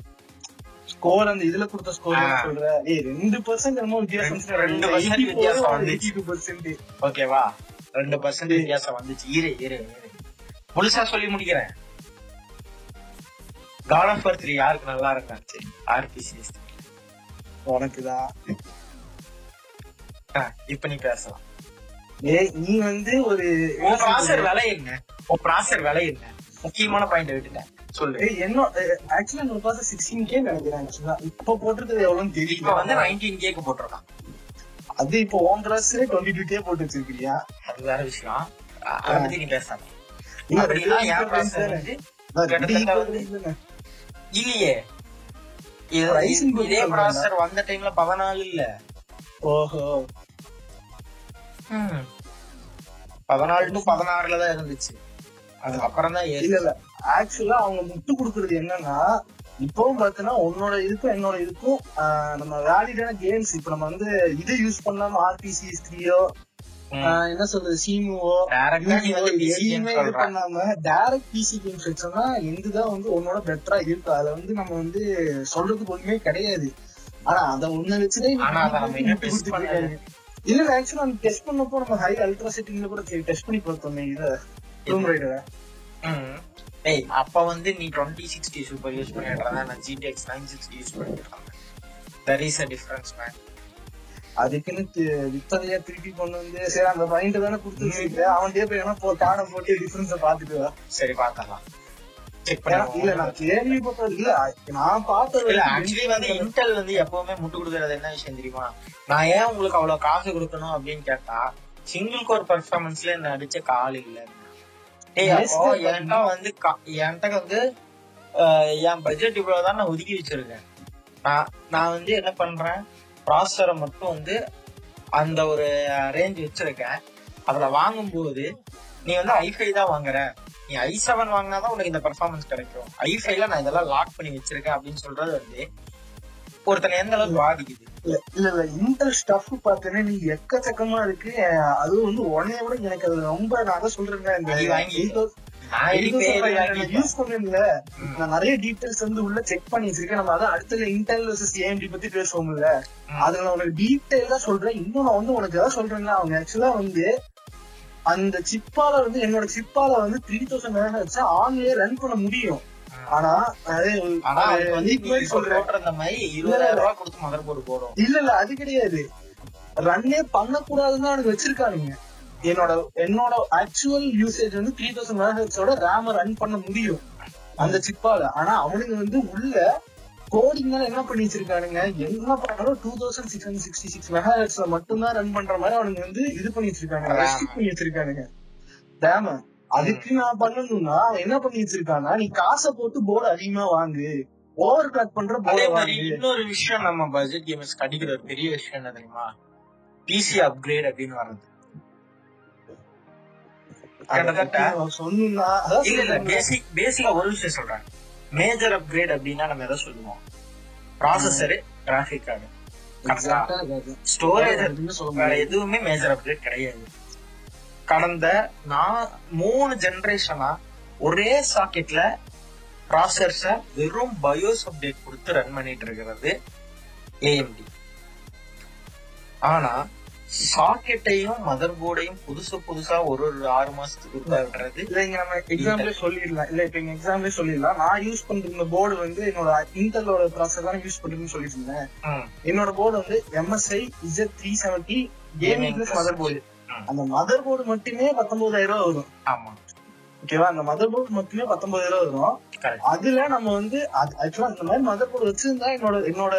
ஸ்கோர் அந்த இதுல கொடுத்த ஸ்கோர். சொல்ற? ஏய் ரெண்டு பர்சன்ட் என்னமோ வித்தியாசம் ரெண்டு- வித்தியாசம் வந்துச்சு. எயிட்டி டூ பர்சன்ட் ஓகேவா ரெண்டு பர்சன்ட் வித்தியாசம் வந்துச்சு. இரு இரு இரு. முழுசா சொல்லி முடிக்கிறேன். காட் ஆஃப் த்ரீ யாருக்கு நல்லா இருக்காச்சு ஆர்பிசிஎஸ் உனக்குதான் இப்ப நீ பேசலாம். நீ வந்து ஒரு ப்ராசர் விலை என்ன? உன் ப்ராசர் விலை என்ன? முக்கியமான பாயிண்ட் விட்டுட்டேன். சொல்லு. என்ன ஆக்சுவலா நம்ம பார்த்து சிக்ஸ்டீன் கே நினைக்கிறேன் ஆக்சுவலா இப்ப போட்டிருக்கிறது எவ்வளவுன்னு இப்ப தெரியல வந்து நைன்டீன் கேக்கு போட்டிருக்கான். அது இப்போ ஓன் கிளாஸ்ல டுவெண்ட்டி டூ கே போட்டு வச்சிருக்கியா அது வேற விஷயம். அதை பத்தி நீ பேசாம. அப்படின்னா என் ப்ராசர். வந்து. இல்லையே. இது- ப்ராசர் வந்த டைம்ல பதினாலு இல்ல. ஓஹோ. பதினாலு டு பதினாறுல தான் இருந்துச்சு. அதுக்கப்புறம் தான் இல்ல இல்ல. ஆக்சுவலா அவங்க முட்டு கொடுக்கறது என்னன்னா இப்பவும் பாத்தீங்கன்னா உன்னோட இதுக்கும் என்னோட இதுக்கும் ஆஹ், நம்ம வேலிடான கேம்ஸ் இப்ப நம்ம வந்து இது யூஸ் பண்ணாம ஆர்பிசி த்ரீயோ என்ன சொல்றது PC எதையுமே இது. பண்ணாம டைரக்ட் பிசி கேம்ஸ் வச்சோம்னா எங்குதான் வந்து உன்னோட பெட்டரா இருக்கு அதுல வந்து நம்ம வந்து சொல்றதுக்கு ஒண்ணுமே கிடையாது. ஆனா அத ஒண்ணு வச்சுதான் இல்ல ஆக்சுவலா நம்ம டெஸ்ட் பண்ணப்போ நம்ம ஹை அல்ட்ரா செட்டிங்ல கூட டெஸ்ட் பண்ணி பார்த்தோமே இத ரூம் ரைடரை ம். ஏய் அப்ப வந்து நீ டுவெண்ட்டி சிக்ஸ்டி சூப்பர் யூஸ் பண்ணிட்டு இருந்தா நான் ஜிடிஎக்ஸ் நைன் சிக்ஸ்டி யூஸ் பண்ணிட்டு இருந்தேன் there is a difference man அதுக்குன்னு வித்ததையா திருப்பி கொண்டு வந்து சரி அந்த பாயிண்ட் தானே கொடுத்து வச்சிருக்க அவன்கிட்டயே போய் வேணா போ காண போட்டு டிஃபரன்ஸ பாத்துட்டு சரி பாக்கலாம் இல்ல நான் கேள்விப்பட்டது இல்ல. நான் பார்த்தது இல்ல வரைக்கும் ஆக்சுவலி வந்து இன்டெல் வந்து எப்பவுமே முட்டு கொடுக்கறது என்ன விஷயம் தெரியுமா? நான் ஏன் உங்களுக்கு அவ்வளவு காசு கொடுக்கணும் அப்படின்னு கேட்டா சிங்கிள் கோர் பெர்ஃபார்மன்ஸ்ல என்ன அடிச்ச கால் இல்ல. என்கிட்ட வந்து என்கிட்ட வந்து என் பட்ஜெட் இவ்வளவுதான் நான் ஒதுக்கி வச்சிருக்கேன். நான் நான் வந்து என்ன பண்றேன்? ப்ராசஸரை மட்டும் வந்து அந்த ஒரு ரேஞ்ச் வச்சிருக்கேன். அதுல வாங்கும்போது நீ வந்து ஐஃபை தான் வாங்குற. நீ ஐ செவன் வாங்கினாதான் உனக்கு இந்த பெர்ஃபார்மன்ஸ் கிடைக்கும். ஐஃபைல நான் இதெல்லாம் லாக் பண்ணி வச்சிருக்கேன் அப்படின்னு சொல்றது வந்து ஒருத்தனை எந்த அளவுக்கு பாதிக்குது? இல்ல இல்ல இன்டர் ஸ்டஃப் பார்த்தேன்னா நீ எக்கச்சக்கமா இருக்கு. அதுவும் வந்து உடனே விட எனக்கு அது ரொம்ப நான் அதான் சொல்றேன் இந்த. யூஸ் பண்ணல நான் நிறைய டீடைல்ஸ் வந்து உள்ள செக் பண்ணி வச்சிருக்கேன். நம்ம அதான் அடுத்த இன்டெல் வர்சஸ் ஏஎம்டி பத்தி பேசுவோம்ல. அதுல நான் உனக்கு டீடைலா சொல்றேன். இன்னும் நான் வந்து உனக்கு எதாவது சொல்றேன்னா அவங்க ஆக்சுவலா வந்து அந்த சிப்பால வந்து என்னோட சிப்பால வந்து த்ரீ தௌசண்ட் வச்சா ஆன்லயே ரன் பண்ண முடியும். ஆனா இல்ல இல்ல. அது கிடையாது. ரன்னே பண்ணக்கூடாதுன்னு அவனுக்கு வச்சிருக்கானுங்க. என்னோட என்னோட ஆக்சுவல் யூசேஜ் வந்து த்ரீ தௌசண்ட் மெகாஹெட்ஸோட ரேம ரன் பண்ண முடியும். அந்த சிப்பால. ஆனா அவனுங்க வந்து உள்ள கோடிங் என்ன பண்ணி வச்சிருக்கானுங்க? என்ன பண்ணாலும் two thousand six hundred sixty six மெகாஹெட்ஸ்ல மட்டும்தான் ரன் பண்ற மாதிரி அவனுங்க வந்து இது பண்ணி வச்சிருக்கானுங்க. ரெஸ்ட்ரிக்ட் பண்ணி வச்சிருக்கானுங்க. ரேம அதுக்கு நான் பண்ணணும்னா என்ன பண்ணி வச்சிருக்கான்னா நீ காசை போட்டு போர்டு அதிகமா வாங்கு. ஓவர் கிளாக் பண்ற போர்டு மாதிரி வாங்கு. இன்னொரு விஷயம் நம்ம பட்ஜெட் கேமர்ஸ் கடிக்கிற ஒரு பெரிய விஷயம் என்ன தெரியுமா? பிசி அப்கிரேட் அப்படின்னு வர்றது. கிட்டத்தட்ட சொன்னா. பேசிக் பேசிக்கா ஒரு விஷயம் சொல்றேன். மேஜர் அப்கிரேட் அப்படின்னா நம்ம எதை சொல்லுவோம்? Processor graphic card. ஸ்டோரேஜ் வேற. எதுவுமே மேஜர் அப்கிரேட் கிடையாது. கடந்த நான் மூணு ஜெனரேஷனா ஒரே சாக்கெட்ல ப்ராசஸர்ஸ வெறும் பயோஸ் அப்டேட் கொடுத்து ரன் பண்ணிட்டு இருக்கிறது ஏஎம்டி ஆனா சாக்கெட்டையும் மதர் போர்டையும் புதுசு புதுசா ஒரு ஒரு ஆறு மாசத்துக்கு இல்ல இங்க நம்ம எக்ஸாம்பிளே சொல்லிடலாம். இல்ல இப்ப எங்க எக்ஸாம்பிளே சொல்லிடலாம். நான் யூஸ் பண்ற போர்டு வந்து என்னோட இன்டெலோட ப்ராசஸர் தான் யூஸ் பண்றேன்னு சொல்லிட்டு இருந்தேன். என்னோட போர்டு வந்து MSI Z three seventy gaming mother board. அந்த மதர் போர்டு மட்டுமே பத்தொன்பதாயிரம் ரூபாய் வரும். ஆமா. ஓகேவா அந்த மதர் போர்டு மட்டுமே பத்தொன்பதாயிரம் ரூபாய் வரும். அதுல நம்ம வந்து ஆக்சுவலா இந்த மாதிரி மதர் போர்டு வச்சிருந்தா என்னோட என்னோட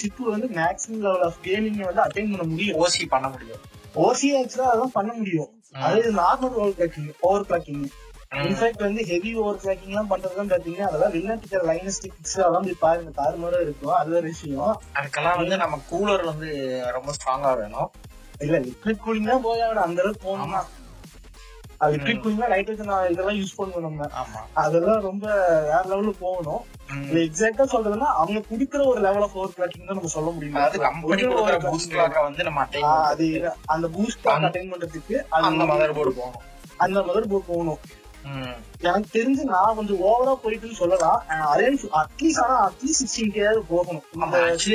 சிப்பு வந்து மேக்ஸிமம் லெவல் ஆஃப் கேமிங் வந்து அட்டைன் பண்ண முடியும். ஓசி பண்ண முடியும். ஓசி ஆக்சுவலா அதெல்லாம் பண்ண முடியும். அது normal overclocking overclocking in fact வந்து ஹெவி ஓவர் கிளாக்கிங் எல்லாம் பண்றதுலாம் பாத்தீங்கன்னா அதெல்லாம் வெளிநாட்டுக்கு லைனஸ் டிக்ஸ் அதெல்லாம் போய் பாருங்க தாறுமாறா இருக்கும். அது ஒரு விஷயம். அதுக்கெல்லாம் வந்து நம்ம கூலர் வந்து ரொம்ப ஸ்ட்ராங்கா வேணும். இல்ல லிக்விட் கூலிங் தான் போய் அந்த அளவுக்கு போகணும்னா கூலிங் தான் நைட்ரஜன் இதெல்லாம் யூஸ் பண்ணுவோம் நம்ம. ஆமா. அதெல்லாம் ரொம்ப வேற லெவல்ல போகணும். இல்ல எக்ஸாக்டா சொல்றதுன்னா அவங்க குடுக்குற ஒரு லெவல் ஆஃப் ஓவர் கிளாக்கிங் தான் நம்ம சொல்ல முடியும். அதாவது கம்பெனி கொடுக்குற பூஸ்ட் கிளாக்க வந்து நம்ம அட்டைன் அது அந்த பூஸ்ட் அந்த- அட்டைன் பண்றதுக்கு அந்த அது மதர் போர்டு போகணும். அந்த மதர் போர்டு போகணும். எனக்கு தெரிஞ்சு நான் கொஞ்சம் ஓவரா போயிட்டுன்னு சொல்லலாம். அரேஞ்ச் அட்லீஸ்ட் ஆனா அட்லீஸ்ட் சிக்ஸ்டீன் கேயாவது போகணும்.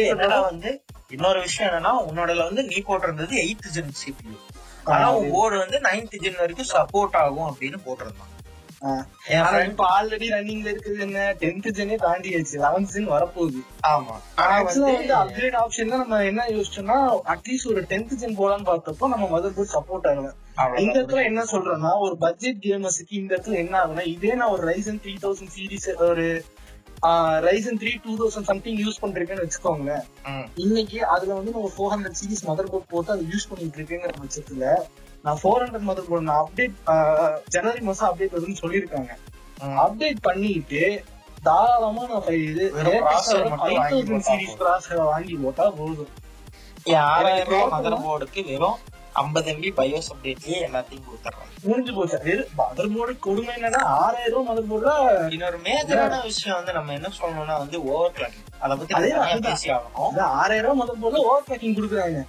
என்னடா வந்து இன்னொரு விஷயம் என்னன்னா உன்னோடல வந்து நீ போட்டிருந்தது எயித் ஜென் சிபியூ ஆனா போர்டு வந்து நைன்த் ஜென் வரைக்கும் சப்போர்ட் ஆகும் அப்படின்னு போட்டிருந்தான். ஆனா இப்ப ஆல்ரெடி ரன்னிங்ல இருக்குது என்ன? டென்த் ஜெனே தாண்டியாச்சு. லெவன்த் ஜென் வரப்போகுது. ஆமா. ஆனா வந்து அப்கிரேட் ஆப்ஷன் நம்ம என்ன யோசிச்சோம்னா அட்லீஸ்ட் ஒரு டென்த் ஜென் போலான்னு பார்த்தப்போ நம்ம மதர் போர்ட் சப்போர்ட் ஆகல. இந்த இடத்துல என்ன சொல்றேன்னா ஒரு பட்ஜெட் கேமர்ஸுக்கு இந்த இடத்துல என்ன ஆகும்னா இதே நான் ஒரு ரைசன் த்ரீ தௌசண்ட் சீரிஸ் ஒரு Ryzen three two thousand something use பண்றேன்னு வச்சுக்கோங்களேன். இன்னைக்கு அதுல வந்து நம்ம four hundred series mother board போட்டு அதை யூஸ் பண்ணிட்டு இருக்கேங்கிற பட்சத்துல நான் ஃபோர் ஹண்ட்ரட் மதர் போர்ட் நான் அப்டேட் ஜனவரி மாசம் அப்டேட் வருதுன்னு சொல்லியிருக்காங்க. அப்டேட் பண்ணிட்டு தாராளமா நான் இது சீரிஸ் வாங்கி போட்டா போதும் ஆறாயிரம் ரூபாய் மதர் போர்டுக்கு வெறும் ஐம்பது எம்பி பயோஸ் அப்டேட்லயே எல்லாத்தையும் கொடுத்துறாங்க முடிஞ்சு போச்சு. வெறும் மதர் போர்டு கொடுமை என்னன்னா ஆறாயிரம் ரூபாய் மதர் போர்டுல இன்னொரு மேஜரான விஷயம் வந்து நம்ம என்ன சொல்லணும்னா வந்து ஓவர் கிளாக்கிங் அதை பத்தி அதே அதுதான். பேசி ஆகணும். ஆறாயிரம் ரூபாய் மதர் போர்டுல ஓவர் கிளாக்கிங் கொடுக்குறாங்க.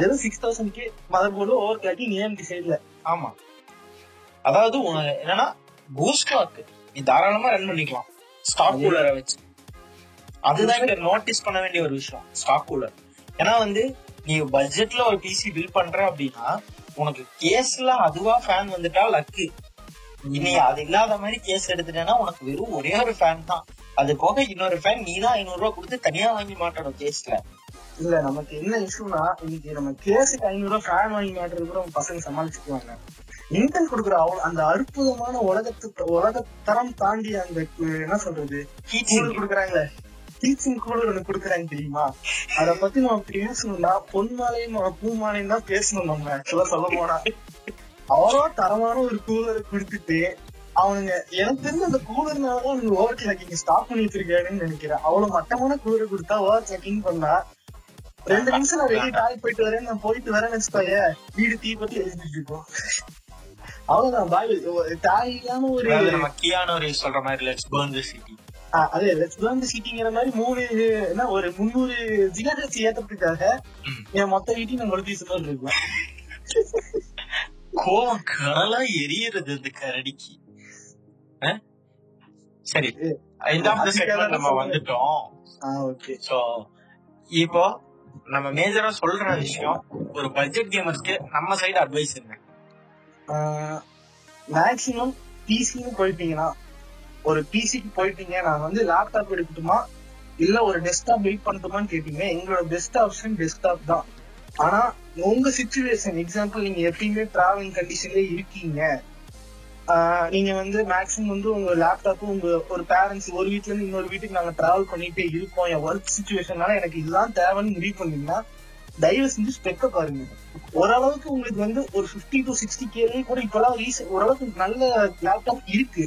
வெறும் six thousand K mother board overclocking AMD சைடுல ஆமா. அதாவது என்னன்னா பூஸ்ட் கிளாக் நீ தாராளமா ரன் பண்ணிக்கலாம். ஸ்டாக் கூலரை வச்சு. அதுதான் இங்க நோட்டீஸ் பண்ண வேண்டிய ஒரு விஷயம். ஸ்டாக் கூலர் ஏன்னா வந்து நீ பட்ஜெட்ல ஒரு பிசி பில் பண்ற அப்படின்னா உனக்கு கேஸ்ல அதுவா ஃபேன் வந்துட்டா லக்கு நீ அது இல்லாத மாதிரி கேஸ் எடுத்துட்டேன்னா உனக்கு வெறும் ஒரே ஒரு ஃபேன் தான். அது போக இன்னொரு ஃபேன் நீ தான் ஐநூறு ரூபாய் கொடுத்து தனியா வாங்கி மாட்டணும் கேஸ்ல. இல்ல நமக்கு என்ன இஷ்யூனா இன்னைக்கு நம்ம கேஸுக்கு ஐநூறு ரூபாய் ஃபேன் வாங்கி மாட்டுறது கூட பசங்க சமாளிச்சுக்குவாங்க. இன்டெல் கொடுக்குற அவ்வளவு அந்த அற்புதமான உலகத்து உலகத்தரம் தாண்டி அந்த என்ன சொல்றது? கொடுக்குறாங்களே. டீச்சிங் கூலர் ஒண்ணு கொடுக்குறாங்க தெரியுமா? அத பத்தி நம்ம பேசணும்னா பொன்மாலையும் பூமாலையும் தான் பேசணும் நம்ம ஆக்சுவலா சொல்ல போனா. அவ்வளோ தரமான ஒரு கூலரை கொடுத்துட்டு அவனுங்க எனக்கு தெரிஞ்ச அந்த கூலர்னாலதான் அவனுங்க ஓவர் கிளாக்கிங் ஸ்டாப் பண்ணி வச்சிருக்காருன்னு நினைக்கிறேன். அவ்வளவு மட்டமான கூலர் கொடுத்தா ஓவர் கிளாக்கிங் பண்ணா ரெண்டு நிமிஷம் நான் வெளியே டாய் போயிட்டு வரேன் நான் போயிட்டு வரேன்னு வச்சுக்கோயே வீடு தீ பத்தி எழுதிட்டு இருக்கோம். அவ்வளவுதான் பாய் தாய் இல்லாம ஒரு அதாவது நம்ம கியானோ சொல்ற மாதிரி லெட்ஸ் பர்ன் தி சிட்டி அதே லெட்ஸ் பர்ன் தி சிட்டிங்கிற மாதிரி மூணு என்ன ஒரு முந்நூறு ஜிகாஹெச் ஏத்துறதுக்காக. என் மொத்த வீட்டையும் நான் கொளுத்தி மாதிரி இருக்கும் கோவம் கடலா எரியறது இந்த கரடிக்கு? சரி. இந்த செக்மெண்ட் நம்ம வந்துட்டோம். சோ இப்போ நம்ம மேஜரா சொல்ற விஷயம் ஒரு பட்ஜெட் கேமர்ஸ்க்கு நம்ம சைடு அட்வைஸ் என்ன? மேக்சிமம் பிசின்னு போயிட்டீங்கன்னா ஒரு பிசிக்கு போயிட்டீங்க நான் வந்து லேப்டாப் எடுக்கட்டுமா? இல்ல ஒரு டெஸ்க்டாப் வெயிட் பண்ணட்டுமான்னு கேட்டீங்க எங்களோட பெஸ்ட் ஆப்ஷன் டெஸ்க்டாப் தான். ஆனா உங்க சுச்சுவேஷன் எக்ஸாம்பிள் நீங்க எப்பயுமே டிராவலிங் கண்டிஷன்ல இருக்கீங்க. நீங்க வந்து மேக்ஸிமம் வந்து உங்க லேப்டாப்பும் உங்க ஒரு பேரண்ட்ஸ் ஒரு வீட்ல இருந்து இன்னொரு வீட்டுக்கு நாங்க டிராவல் பண்ணிட்டே இருப்போம் என் ஒர்க் சுச்சுவேஷனால எனக்கு இதுதான் தேவைன்னு முடிவு பண்ணீங்கன்னா தயவு செஞ்சு ஸ்பெக்க பாருங்க. ஓரளவுக்கு உங்களுக்கு வந்து ஒரு 50 டு சிக்ஸ்டி கேலேயே கூட இப்பெல்லாம் ரீசன் ஓரளவுக்கு நல்ல லேப்டாப் இருக்கு.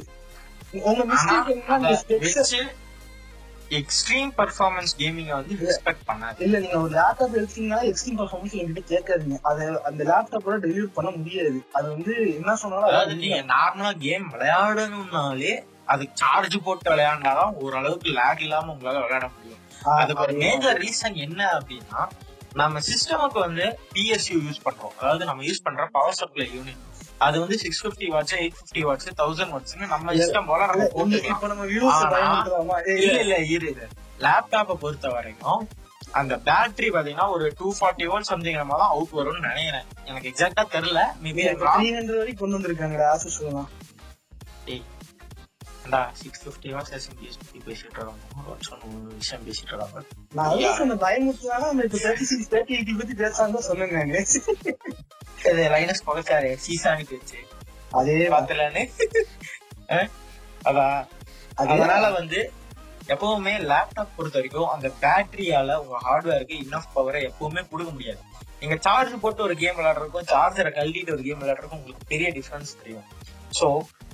எக்ஸ்ட்ரீம் பர்ஃபார்மன்ஸ் கேமிங்க வந்து ரெஸ்பெக்ட் பண்ணாது இல்ல நீங்க ஒரு லேப்டாப் எடுத்தீங்கன்னா எக்ஸ்ட்ரீம் பர்ஃபார்மன்ஸ் என்கிட்ட கேட்காதீங்க. அதை அந்த லேப்டாப்போட டெலிவரி பண்ண முடியாது. அது வந்து என்ன சொன்னாலும் நீங்க நார்மலா கேம் விளையாடணும்னாலே அது சார்ஜ் போட்டு விளையாண்டாதான் ஓரளவுக்கு லேக் இல்லாம உங்களால விளையாட முடியும். அதுக்கு ஒரு மேஜர் ரீசன் என்ன அப்படின்னா நம்ம சிஸ்டமுக்கு வந்து பிஎஸ்யூ யூஸ் பண்றோம். அதாவது நம்ம யூஸ் பண்ற பவர் சப்ளை யூனிட் அது வந்து six fifty watts eight fifty watts thousand வாட்ஸ்னு நம்ம இஷ்டம் போல நம்ம போட்டுக்கலாம் இப்ப நம்ம இல்ல இல்ல இரு இரு. லேப்டாப்பை பொறுத்த வரைக்கும் அந்த பேட்டரி பாத்தீங்கன்னா ஒரு டூ ஃபார்ட்டி வோல்ட் சம்திங் நம்ம தான் அவுட் வரும்னு நினைக்கிறேன். எனக்கு எக்ஸாக்டா தெரியல. மேபி த்ரீ ஹண்ட்ரட் வரைக்கும் கொண்டு வந்திருக்காங்க ஆசஸ் சிக்ஸ் வாட்ஸ் எஸ்எம்பிஎஸ் பத்தி பேசிட்டு இருக்காங்க ஒரு விஷயம் பேசிட்டு இருக்காங்க நான் அதான் சொன்ன இப்ப தேர்ட்டி சிக்ஸ் தேர்ட்டி எயிட்டி பத்தி பேசாம சொன்னேங்க இது லைனஸ் பகச்சாரு சீசானுக்கு வச்சு அதே பாத்தலன்னு அதான் அதே அதனால வந்து எப்பவுமே லேப்டாப் பொறுத்த வரைக்கும் அந்த பேட்டரியால உங்க ஹார்ட்வேருக்கு இன்னஃப் பவரை எப்பவுமே கொடுக்க முடியாது நீங்க சார்ஜ் போட்டு ஒரு கேம் விளையாடுறதுக்கும் சார்ஜரை கழட்டிட்டு ஒரு கேம் விளையாடுறதுக்கும் உங்களுக்கு பெரிய டிஃபரன்ஸ் தெரியும் சோ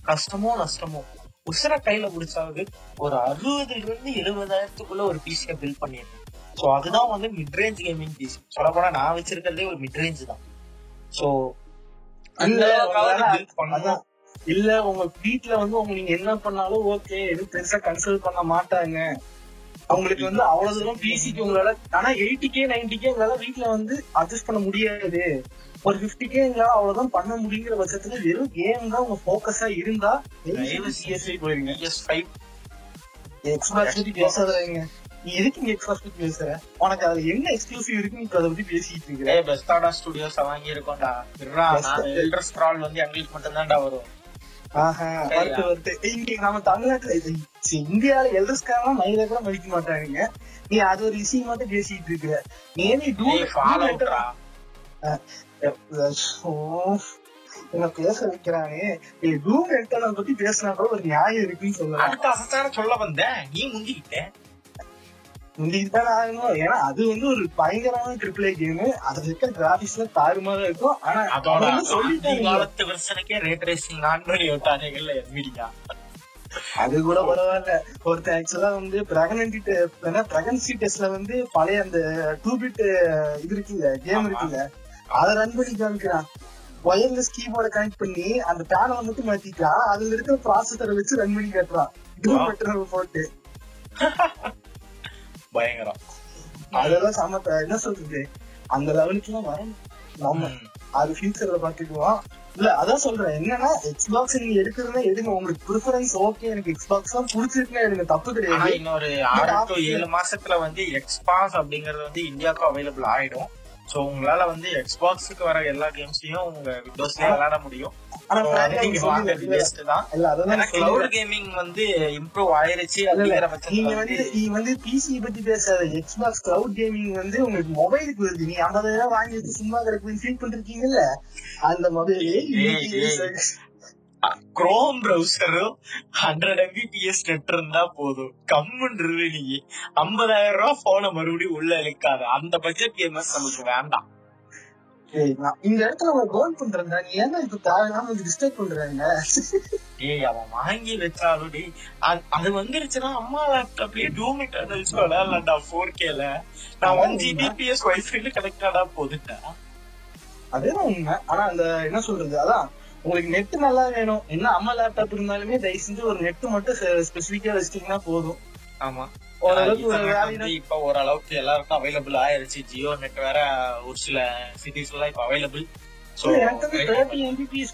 கஷ்டமோ நஷ்டமோ உசுர கையில பிடிச்சாவது ஒரு அறுபதுல இருந்து எழுபதாயிரத்துக்குள்ள ஒரு பிசியை பில்ட் பண்ணிருக்கேன். சோ அதுதான் வந்து மிட்ரேஞ்ச் கேமிங் பிசி சொல்ல போனா நான் வச்சிருக்கிறதே ஒரு மிட்ரேஞ்ச் தான். சோ அந்த இல்ல, அதான், உங்க வீட்ல வந்து உங்க நீங்க என்ன பண்ணாலும் ஓகே எதுவும் பெருசா கன்சல்ட் பண்ண மாட்டாங்க. அவங்களுக்கு வந்து அவ்வளவு தூரம் பிசிக்கு உங்களால ஆனா எயிட்டி கே நைன்டி கே உங்களால வீட்ல வந்து அட்ஜஸ்ட் பண்ண முடியாது. ஒரு பிப்டி கே எங்களால அவ்வளவுதான் பண்ண முடியுங்கிற பட்சத்துல வெறும் கேம் தான் உங்க போக்கஸா இருந்தா சிஎஸ்ஐ போயிருங்க. PS5 எக்ஸ்பாக்ஸ் பத்தி பேசாதீங்க நீ எதுக்கு இங்க எக்ஸ்பாக்ஸ் பத்தி பேசுற? உனக்கு அது என்ன எக்ஸ்க்ளூசிவ் இருக்குன்னு இப்ப அதை பத்தி பேசிட்டு இருக்கிற பெஸ்டாடா ஸ்டுடியோஸ் வாங்கி இருக்கோம்டா எல்டர் ஸ்க்ரால் வந்து எங்களுக்கு மட்டும் தான்டா வரும். இங்க நம்ம தமிழ்நாட்டுல இந்தியால எல்டர்ஸ்காரலாம் மயில கூட மதிக்க மாட்டாங்க. நீ அது ஒரு விஷயம் மட்டும் பேசிட்டு இருக்கிற நீ ஃபால் அவுட்ரா பேச வைக்கிறானே நீ டூம் எட்டனை பத்தி பேசினா கூட ஒரு நியாயம் இருக்குன்னு சொல்லலாம் அடுத்த அசத்தான சொல்ல வந்தேன் நீ முந்திக்கிட்ட தானே ஆகணும் ஏன்னா அது வந்து ஒரு பயங்கரமான ட்ரிபிள் ஐ கேம் அதுல இருக்க கிராபிக்ஸ்ல தாறுமாறா இருக்கும் ஆனா அதோட அவங்க ஆதி காலத்து வருஷனுக்கே ரேட் ரேசிங் ஆன் பண்ணி விட்டானுங்கல்ல அது கூட பரவாயில்ல ஒருத்தன் ஆக்சுவலா வந்து பிரெக்னன்சி பிரெக்னன்சி டெஸ்ட்ல வந்து பழைய அந்த டூ பிட் இது இருக்குல்ல கேம் இருக்குல்ல அத ரன் பண்ணி காமிக்கிறான் ஒயர்லெஸ் கீபோர்ட கனெக்ட் பண்ணி அந்த பேனலை மட்டும் மாத்திக்கிறான் அதுல இருக்கிற ப்ராசஸரை வச்சு ரன் பண்ணி காட்டுறான் போட்டு. பயங்கரம். அதெல்லாம் சம என்ன சொல்றது? அந்த லெவலுக்கு எல்லாம் வரணும் நம்ம. அது ஃபியூச்சர்ல பாத்துக்குவோம். இல்ல அதான் சொல்றேன். என்னன்னா எக்ஸ்பாக்ஸ் நீங்க எடுக்கிறதுனா எடுங்க. உங்களுக்கு ப்ரிஃபரன்ஸ் ஓகே எனக்கு எக்ஸ்பாக்ஸ் தான் பிடிச்சிருக்குன்னா எடுங்க. தப்பு கிடையாது. இன்னொரு ஆறு டு ஏழு மாசத்துல வந்து எக்ஸ்பாஸ் அப்படிங்கறது வந்து இந்தியாவுக்கு அவைலபிள் ஆயிடும். சோ உங்களால வந்து எக்ஸ்பாக்ஸுக்கு வர எல்லா கேம்ஸையும் உங்க விண்டோஸ்லயே விளையாட முடியும். கிளவுட் கேமிங் வந்து இம்ப்ரூவ் ஆயிருச்சு. அப்படிங்கிற பட்சத்துல வந்து நீ வந்து பிசி பத்தி பேசாத எக்ஸ்பாக்ஸ் கிளவுட் கேமிங் வந்து உங்களுக்கு மொபைலுக்கு வருது நீ ஐம்பதாயிரம் வாங்கி வச்சு சும்மா கிடக்குன்னு ஃபீல் பண்ணிருக்கீங்கல்ல அந்த மொபைல். குரோம் பிரவுசரும் ஹண்ட்ரட் எம்பிபிஎஸ் நெட் இருந்தா போதும் கம்முன்றது நீ ஐம்பதாயிரம் ரூபாய் போனை மறுபடியும் உள்ள இழுக்காத அந்த பட்ஜெட் கேமர்ஸ் நமக்கு வேண்டாம் இந்த இடத்துல அவங்க கோல் பண்றேன் நீ ஏன்னா இப்ப தேவையில்லாம டிஸ்டர்ப் பண்றாங்க ஏய் அவன் வாங்கி வச்சாலும் அது- வந்துருச்சுன்னா அம்மா லேப்டாப்லயே டூம் இட்டர்னல்ஸ் விளையாடலாம்டா ஃபோர் கேல நான் ஒன் ஜிபிபிஎஸ் வைஃபைல கனெக்டடா போதுட்டா அதேதான் உண்மை ஆனா அந்த என்ன சொல்றது? அதான் உங்களுக்கு நெட் நல்லா வேணும். என்ன அம்மா லேப்டாப் இருந்தாலுமே தயவு செஞ்சு ஒரு நெட் மட்டும் ஸ்பெசிபிக்கா வச்சிட்டீங்கன்னா போதும். ஆமா. இப்ப ஓரளவுக்கு எல்லாருக்கும் அவைலபிள் ஆயிருச்சு. ஜியோ நெட் வேற ஒரு சில சிட்டிஸ் எல்லாம் இப்ப அவைலபிள்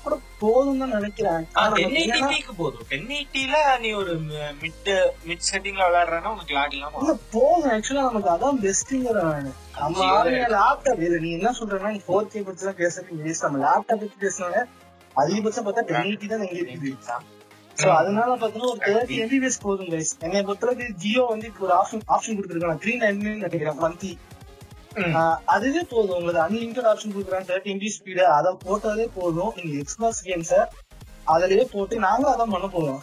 கூட போதும் தான் நினைக்கிறேன். போதும். டென் எயிட்டில நீ ஒரு மிட் மிட் செட்டிங்ல விளையாடுறனா உனக்கு லாக் இல்லாம. போதும். ஆக்சுவலா நமக்கு அதான் பெஸ்ட்ங்கிற நம்ம லேப்டாப் இல்ல நீ என்ன சொல்றேன்னா நீ ஃபோர் கே பத்தி தான் பேசுறது நம்ம லேப்டாப் பத்தி பேசினாலே அதிகபட்சம் பார்த்தா டென் எயிட்டி தான் இங்க இருக்குது சோ அதனால பாத்தீங்கன்னா ஒரு தேர்ட்டி எம்பிபிஎஸ் போதும் கைஸ் என்னை பொறுத்தளவுக்கு ஜியோ வந்து இப்போ ஒரு ஆப்ஷன் ஆப்ஷன் கொடுத்துருக்காங்க. த்ரீ நைன் நினைக்கிறேன் மந்த்லி அதுவே போதும். உங்களுக்கு அன்லிமிட்டட் ஆப்ஷன் கொடுக்குறாங்க. தேர்ட்டி எம்பி ஸ்பீடு அதை போட்டாலே போதும். நீங்க எக்ஸ்பாக்ஸ் கேம்ஸ அதுலயே போட்டு நாங்க அதான் பண்ண போறோம்.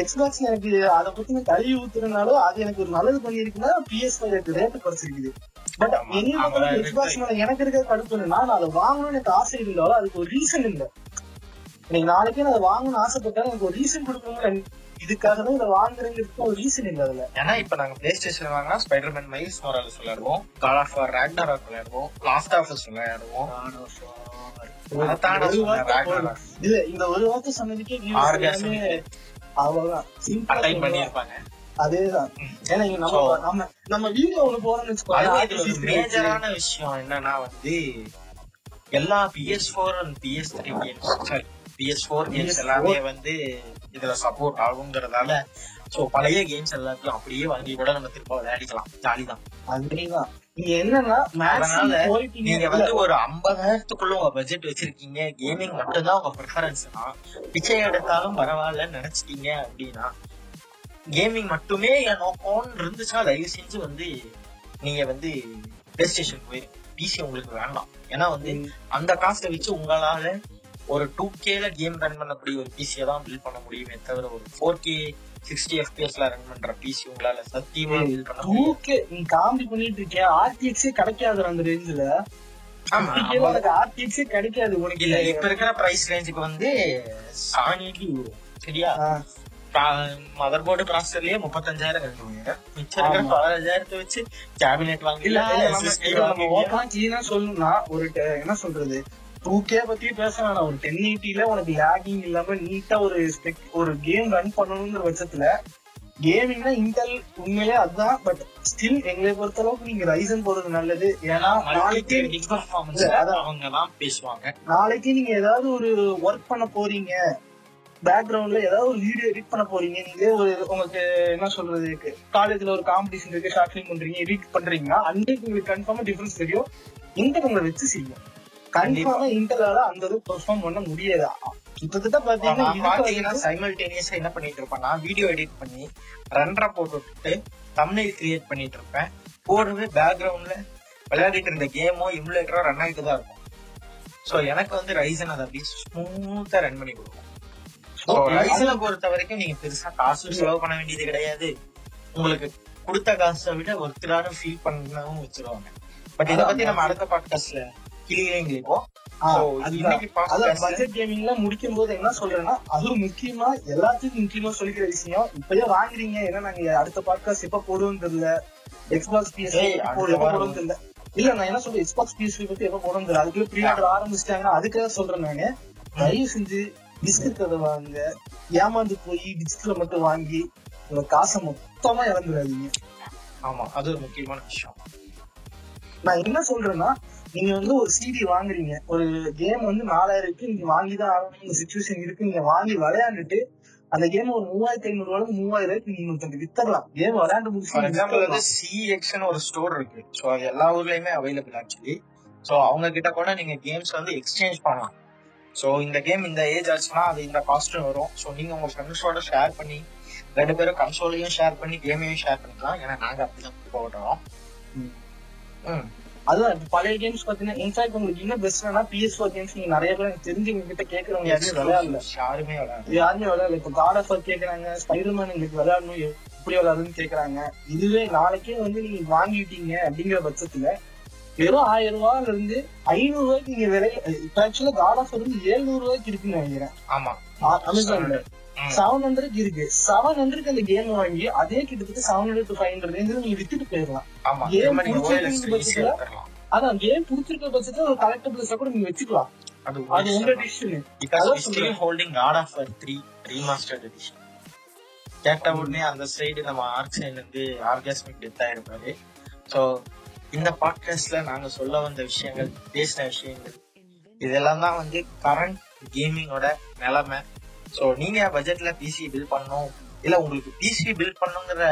எக்ஸ்பாக்ஸ் எனக்கு அதை பத்தி நான் கழுவி ஊத்துறதுனால அது எனக்கு ஒரு நல்லது பண்ணிருக்குன்னா பிஎஸ் எனக்கு ரேட்டு குறைச்சிருக்குது. பட் என்ன எக்ஸ்பாக்ஸ் மேல எனக்கு இருக்க கடுப்பு என்னன்னா நான் அதை வாங்கணும்னு எனக்கு ஆசை இருந்தாலும் அதுக்கு ஒரு ரீசன் இல்ல. எனக்கு நாளைக்கே நான் அதை வாங்கணும்னு ஆசைப்பட்டா எனக்கு ஒரு ரீசன் கொடுக்கணும் இதுக்காக தான் இதை வாங்குறேங்கிறதுக்கு ஒரு ரீசன் இல்ல அதுல. ஏன்னா இப்ப நாங்க பிளே ஸ்டேஷன் வாங்கினா ஸ்பைடர்மேன் மைல்ஸ் மொரால்ஸ் விளையாடுவோம் கால் ஆஃப் ராக்னராக் விளையாடுவோம் லாஸ்ட் ஆஃபர்ஸ் விளையாடுவோம். இல்ல இந்த ஒரு வார்த்தை சொன்னதுக்கே அவ்வளவுதான் அதேதான் ஏன்னா நம்ம நம்ம நம்ம போறோம்னு வச்சுக்கோங்க மேஜரான விஷயம் என்னன்னா வந்து எல்லா PS four and PS three games sorry PS four games PS4 எல்லாமே வந்து இதுல சப்போர்ட் ஆகுங்கிறதால சோ பழைய கேம்ஸ் எல்லாத்தையும் அப்படியே வாங்கி கூட நம்ம திரும்ப விளையாடிக்கலாம் ஜாலி தான் அதேதான் நீங்க என்னன்னா நீங்க வந்து ஒரு ஐம்பதாயிரத்துக்குள்ள உங்க பட்ஜெட் வச்சிருக்கீங்க. கேமிங் மட்டும்தான் உங்க ப்ரிஃபரன்ஸ்னா பிச்சை எடுத்தாலும் பரவாயில்லன்னு நினைச்சிட்டீங்க அப்படின்னா கேமிங் மட்டுமே என் நோக்கம்னு இருந்துச்சுன்னா தயவு செஞ்சு வந்து நீங்க வந்து பிளே ஸ்டேஷன் போய் பிசி உங்களுக்கு வேண்டாம். ஏன்னா வந்து அந்த காசை வச்சு உங்களால ஒரு டூ கேல கேம் ரன் பண்ணக்கூடிய ஒரு பிசியை தான் பில்ட் பண்ண முடியுமே தவிர ஒரு ஃபோர் கே சிக்ஸ்டி எஃபிஎஸ்ல ரன் பண்ற பிசி உங்களால சத்தியமா டூக்கே நீ காமெடி பண்ணிட்டு இருக்கேன் ஆர்டிஎக்ஸே கிடைக்காது அந்த ரேஞ்சில உனக்கு ஆர்டிஎக்ஸே கிடைக்காது உனக்கு. இல்ல இப்ப இருக்கிற பிரைஸ் ரேஞ்சுக்கு வந்து வரும் சரியா? மதர் போர்டு ப்ராசஸர்லயே முப்பத்தஞ்சாயிரம் கட்டுவாங்க மிச்சம் இருக்கிற ஆமா. பதினஞ்சாயிரத்தை வச்சு கேபினெட் வாங்கிடலாம் இல்ல, சொல்லணும்னா ஒரு என்ன சொல்றது? டூ கே பத்தி பேச வேணாம் ஒரு டென் எயிட்டில உனக்கு லேகிங் இல்லாம நீட்டா ஒரு ஒரு கேம் ரன் பண்ணணுங்கிற பட்சத்துல கேமிங்னா இன்டெல் உண்மையிலே அதுதான் பட் ஸ்டில் எங்களை பொறுத்த அளவுக்கு நீங்க ரைசன் போறது நல்லது. ஏன்னா நாளைக்கு. அவங்க தான் பேசுவாங்க. நாளைக்கு நீங்க ஏதாவது ஒரு ஒர்க் பண்ண போறீங்க. பேக்ரவுண்ட்ல ஏதாவது ஒரு வீடியோ எடிட் பண்ண போறீங்க. நீங்க ஒரு உங்களுக்கு என்ன சொல்றது காலேஜ்ல ஒரு காம்படிஷன் இருக்கு ஷார்ட் ஃபிலிம் பண்றீங்க எடிட் பண்றீங்கன்னா அன்றைக்கு உங்களுக்கு கன்ஃபார்மா டிஃபரன்ஸ் தெரியும். இன்டர் உங்களை வச்சு செய்யும். கன்ஃபார்மா இன்டர்லால அந்த அளவுக்கு பெர்ஃபார்ம் பண்ண முடியாது. கிட்டத்தட்ட பாத்தீங்கன்னா சைமல்டேனியஸா என்ன பண்ணிட்டு இருப்பேன்? நான் வீடியோ எடிட் பண்ணி ரன்ரா போட்டு விட்டுட்டு தம்னைல் கிரியேட் பண்ணிட்டு இருப்பேன். போடுறது பேக்ரவுண்ட்ல விளையாடிட்டு இருந்த கேமோ இமுலேட்டரோ ரன் ஆகிட்டு தான் இருக்கும். சோ எனக்கு வந்து ரைசன் அதை அப்படியே ஸ்மூத்தா ரன் பண்ணி கொடுக்கும். So, Okay. ரைசனை பொறுத்த வரைக்கும் நீங்க பெருசா காசு செலவு பண்ண வேண்டியது கிடையாது. உங்களுக்கு கொடுத்த காசை விட ஒருத்தரான ஃபீல் பண்ணவும் வச்சிருவாங்க. பட் இத பத்தி நம்ம அடுத்த பாட்காஸ்ட்ல பட்ஜெட் கேமிங்ல முடிக்கும் போது என்ன? சொல்றேன்னா அதுவும் முக்கியமா எல்லாத்துக்கும் முக்கியமா சொல்லிக்கிற விஷயம் இப்பயே வாங்குறீங்க ஏன்னா நாங்க அடுத்த பாட்காஸ்ட் எப்ப போடுவோம் தெரியல. எக்ஸ்பாக்ஸ் பிஎஸ் ஏய், அடுத்த எப்ப வாரம். போடுவோம் தெரியல. இல்ல நான் என்ன சொல்றேன் எக்ஸ்பாக்ஸ் பிஎஸ் பத்தி எப்ப போடுவோம் தெரியல. அதுக்குள்ள ப்ரீ ஆர்டர் ஆரம்பிச்சிட்டாங்கன்னா அதுக்காக சொல்றேன் நானு. தயவு செஞ்சு டிஸ்க் இருக்கிறத வாங்க. ஏமாந்து போய் டிஸ்க்ல மட்டும் வாங்கி உங்க காசை மொத்தமா இழந்துடாதீங்க ஆமா அது ஒரு முக்கியமான விஷயம். நான் என்ன சொல்றேன்னா நீங்க வந்து ஒரு சிடி வாங்குறீங்க. ஒரு கேம் வந்து நாலாயிரம் இருக்கு நீங்க வாங்கி தான் ஆகணும் சுச்சுவேஷன் இருக்கு. நீங்க வாங்கி விளையாண்டுட்டு அந்த கேம் ஒரு மூவாயிரத்தி ஐநூறு ரூபாய் மூவாயிரம் ரூபாய்க்கு நீங்க இன்னொருத்தங்க வித்தரலாம் கேம் விளையாண்டு ஃபார் எக்ஸாம்பிள் வந்து முடிச்சு சிஎக்ஸ்னு ஒரு ஸ்டோர் இருக்கு. ஸோ அது எல்லா ஊர்லயுமே அவைலபிள் ஆக்சுவலி ஸோ அவங்க கிட்ட கூட நீங்க கேம்ஸ் வந்து எக்ஸ்சேஞ்ச் பண்ணலாம். ஸோ இந்த கேம் இந்த ஏஜ் ஆச்சுன்னா அது இந்த காஸ்ட் வரும். ஸோ நீங்க உங்க ஃப்ரெண்ட்ஸோட ஷேர் பண்ணி ரெண்டு பேரும் கன்சோலையும் ஷேர் பண்ணி கேமையும் ஷேர் பண்ணிக்கலாம். ஏன்னா நாங்க அப்படிதான் போடுறோம். ம். அதுதான் இப்ப பழைய கேம்ஸ் பாத்தீங்கன்னா இன்ஃபேக்ட் உங்களுக்கு என்ன பெஸ்ட்னா பிஎஸ் ஃபோர் கேம்ஸ் நீங்க நிறைய பேர் எனக்கு தெரிஞ்சவங்க கிட்ட கேக்குறவங்க யாருமே விளையாடல. யாருமே விளையாடல. யாருமே விளையாடல. இப்ப காட் ஆஃப் கேக்குறாங்க ஸ்பைடர்மேன் எங்களுக்கு விளையாடணும் எப்படி விளையாடுன்னு கேக்குறாங்க. இதுவே நாளைக்கே வந்து நீங்க வாங்கிட்டீங்க அப்படிங்கிற பட்சத்துல வெறும் ஆயிரம் ரூபாயில இருந்து ஐநூறு ரூபாய்க்கு நீங்க விலை இப்ப ஆக்சுவலா காட் ஆஃப் வந்து ஏழுநூறு ரூபாய்க்கு இருக்குன்னு நினைக்கிறேன். ஆமா. அமேசான்ல. செவன் ஹண்ட்ரட் இருக்கு. செவன் ஹண்ட்ரட்க்கு அந்த கேம் வாங்கி அதே கிட்டத்தட்ட seven hundred to five hundred நீங்க வித்துட்டு போயிடலாம் OLX ஈஸியா பட்சத்துல- அதான் கேம் பிடிச்சிருக்க பட்சத்துல ஒரு கலெக்டபிள்ஸா கூட நீங்க வச்சுக்கலாம். அது அது உங்க decision because still. Holding God of three remastered edition கேட்ட உடனே அந்த சைடு நம்ம ஆர்க் சைடுல இருந்து ஆர்காஸ்மிக் டெத் ஆயிருப்பாரு. ஸோ இந்த பாட்காஸ்ட்ல நாங்க சொல்ல வந்த விஷயங்கள் பேசின விஷயங்கள் இதெல்லாம் தான் வந்து கரண்ட் கேமிங்கோட நிலைமை. ஸோ நீங்க பட்ஜெட்ல பிசி பில் பண்ணணும். இல்ல உங்களுக்கு பிசி பில் பண்ணுங்கிற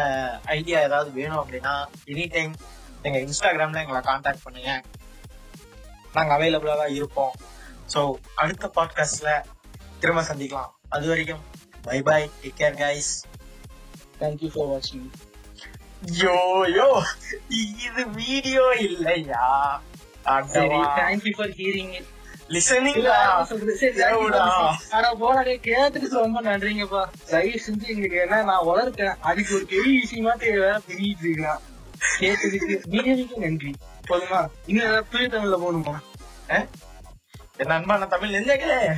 ஐடியா ஏதாவது வேணும் அப்படின்னா எனி டைம் எங்க இன்ஸ்டாகிராம்ல எங்களை காண்டாக்ட் பண்ணுங்க. நாங்க அவைலபிளா தான் இருப்போம். ஸோ அடுத்த பாட்காஸ்ட்ல திரும்ப சந்திக்கலாம். அது வரைக்கும் bye bye take care guys thank you for வாட்சிங் யோ யோ இது வீடியோ இல்லையா? தேங்க்யூ ஃபார் ஹியரிங் இட் கேட்டுட்டு ரொம்ப நன்றிங்கப்பா. தயவு செஞ்சு எங்களுக்கு என்ன நான் வளர்க்கேன். அதுக்கு ஒரு பெரிய விஷயமா வேற பிரிட்டு இருக்கலாம். கேட்டதுக்கு நன்றி. போதுமா? இன்னும் ஏதாவது தூய தமிழ்ல போகணுமா? என் அன்பான தமிழ் நெஞ்சங்களே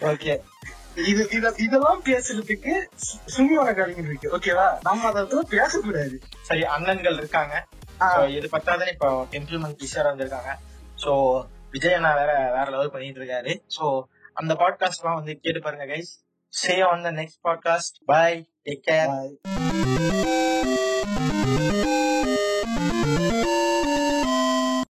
ஓகே. இது இத இதெல்லாம் பேசுறதுக்கு சு- சும்மியோட கலைஞர் இருக்கு. ஓகேவா? நம்ம அதை பேசக்கூடாது. சரி அண்ணன்கள் இருக்காங்க. இது பத்தாதான் இப்போ டெம்பிள் மந்த் கிஷோர் வந்திருக்காங்க. சோ விஜய் அண்ணா வேற வேற லெவல் பண்ணிட்டு இருக்காரு சோ அந்த பாட்காஸ்ட் எல்லாம் வந்து கேட்டு பாருங்க guys say on the next podcast bye take care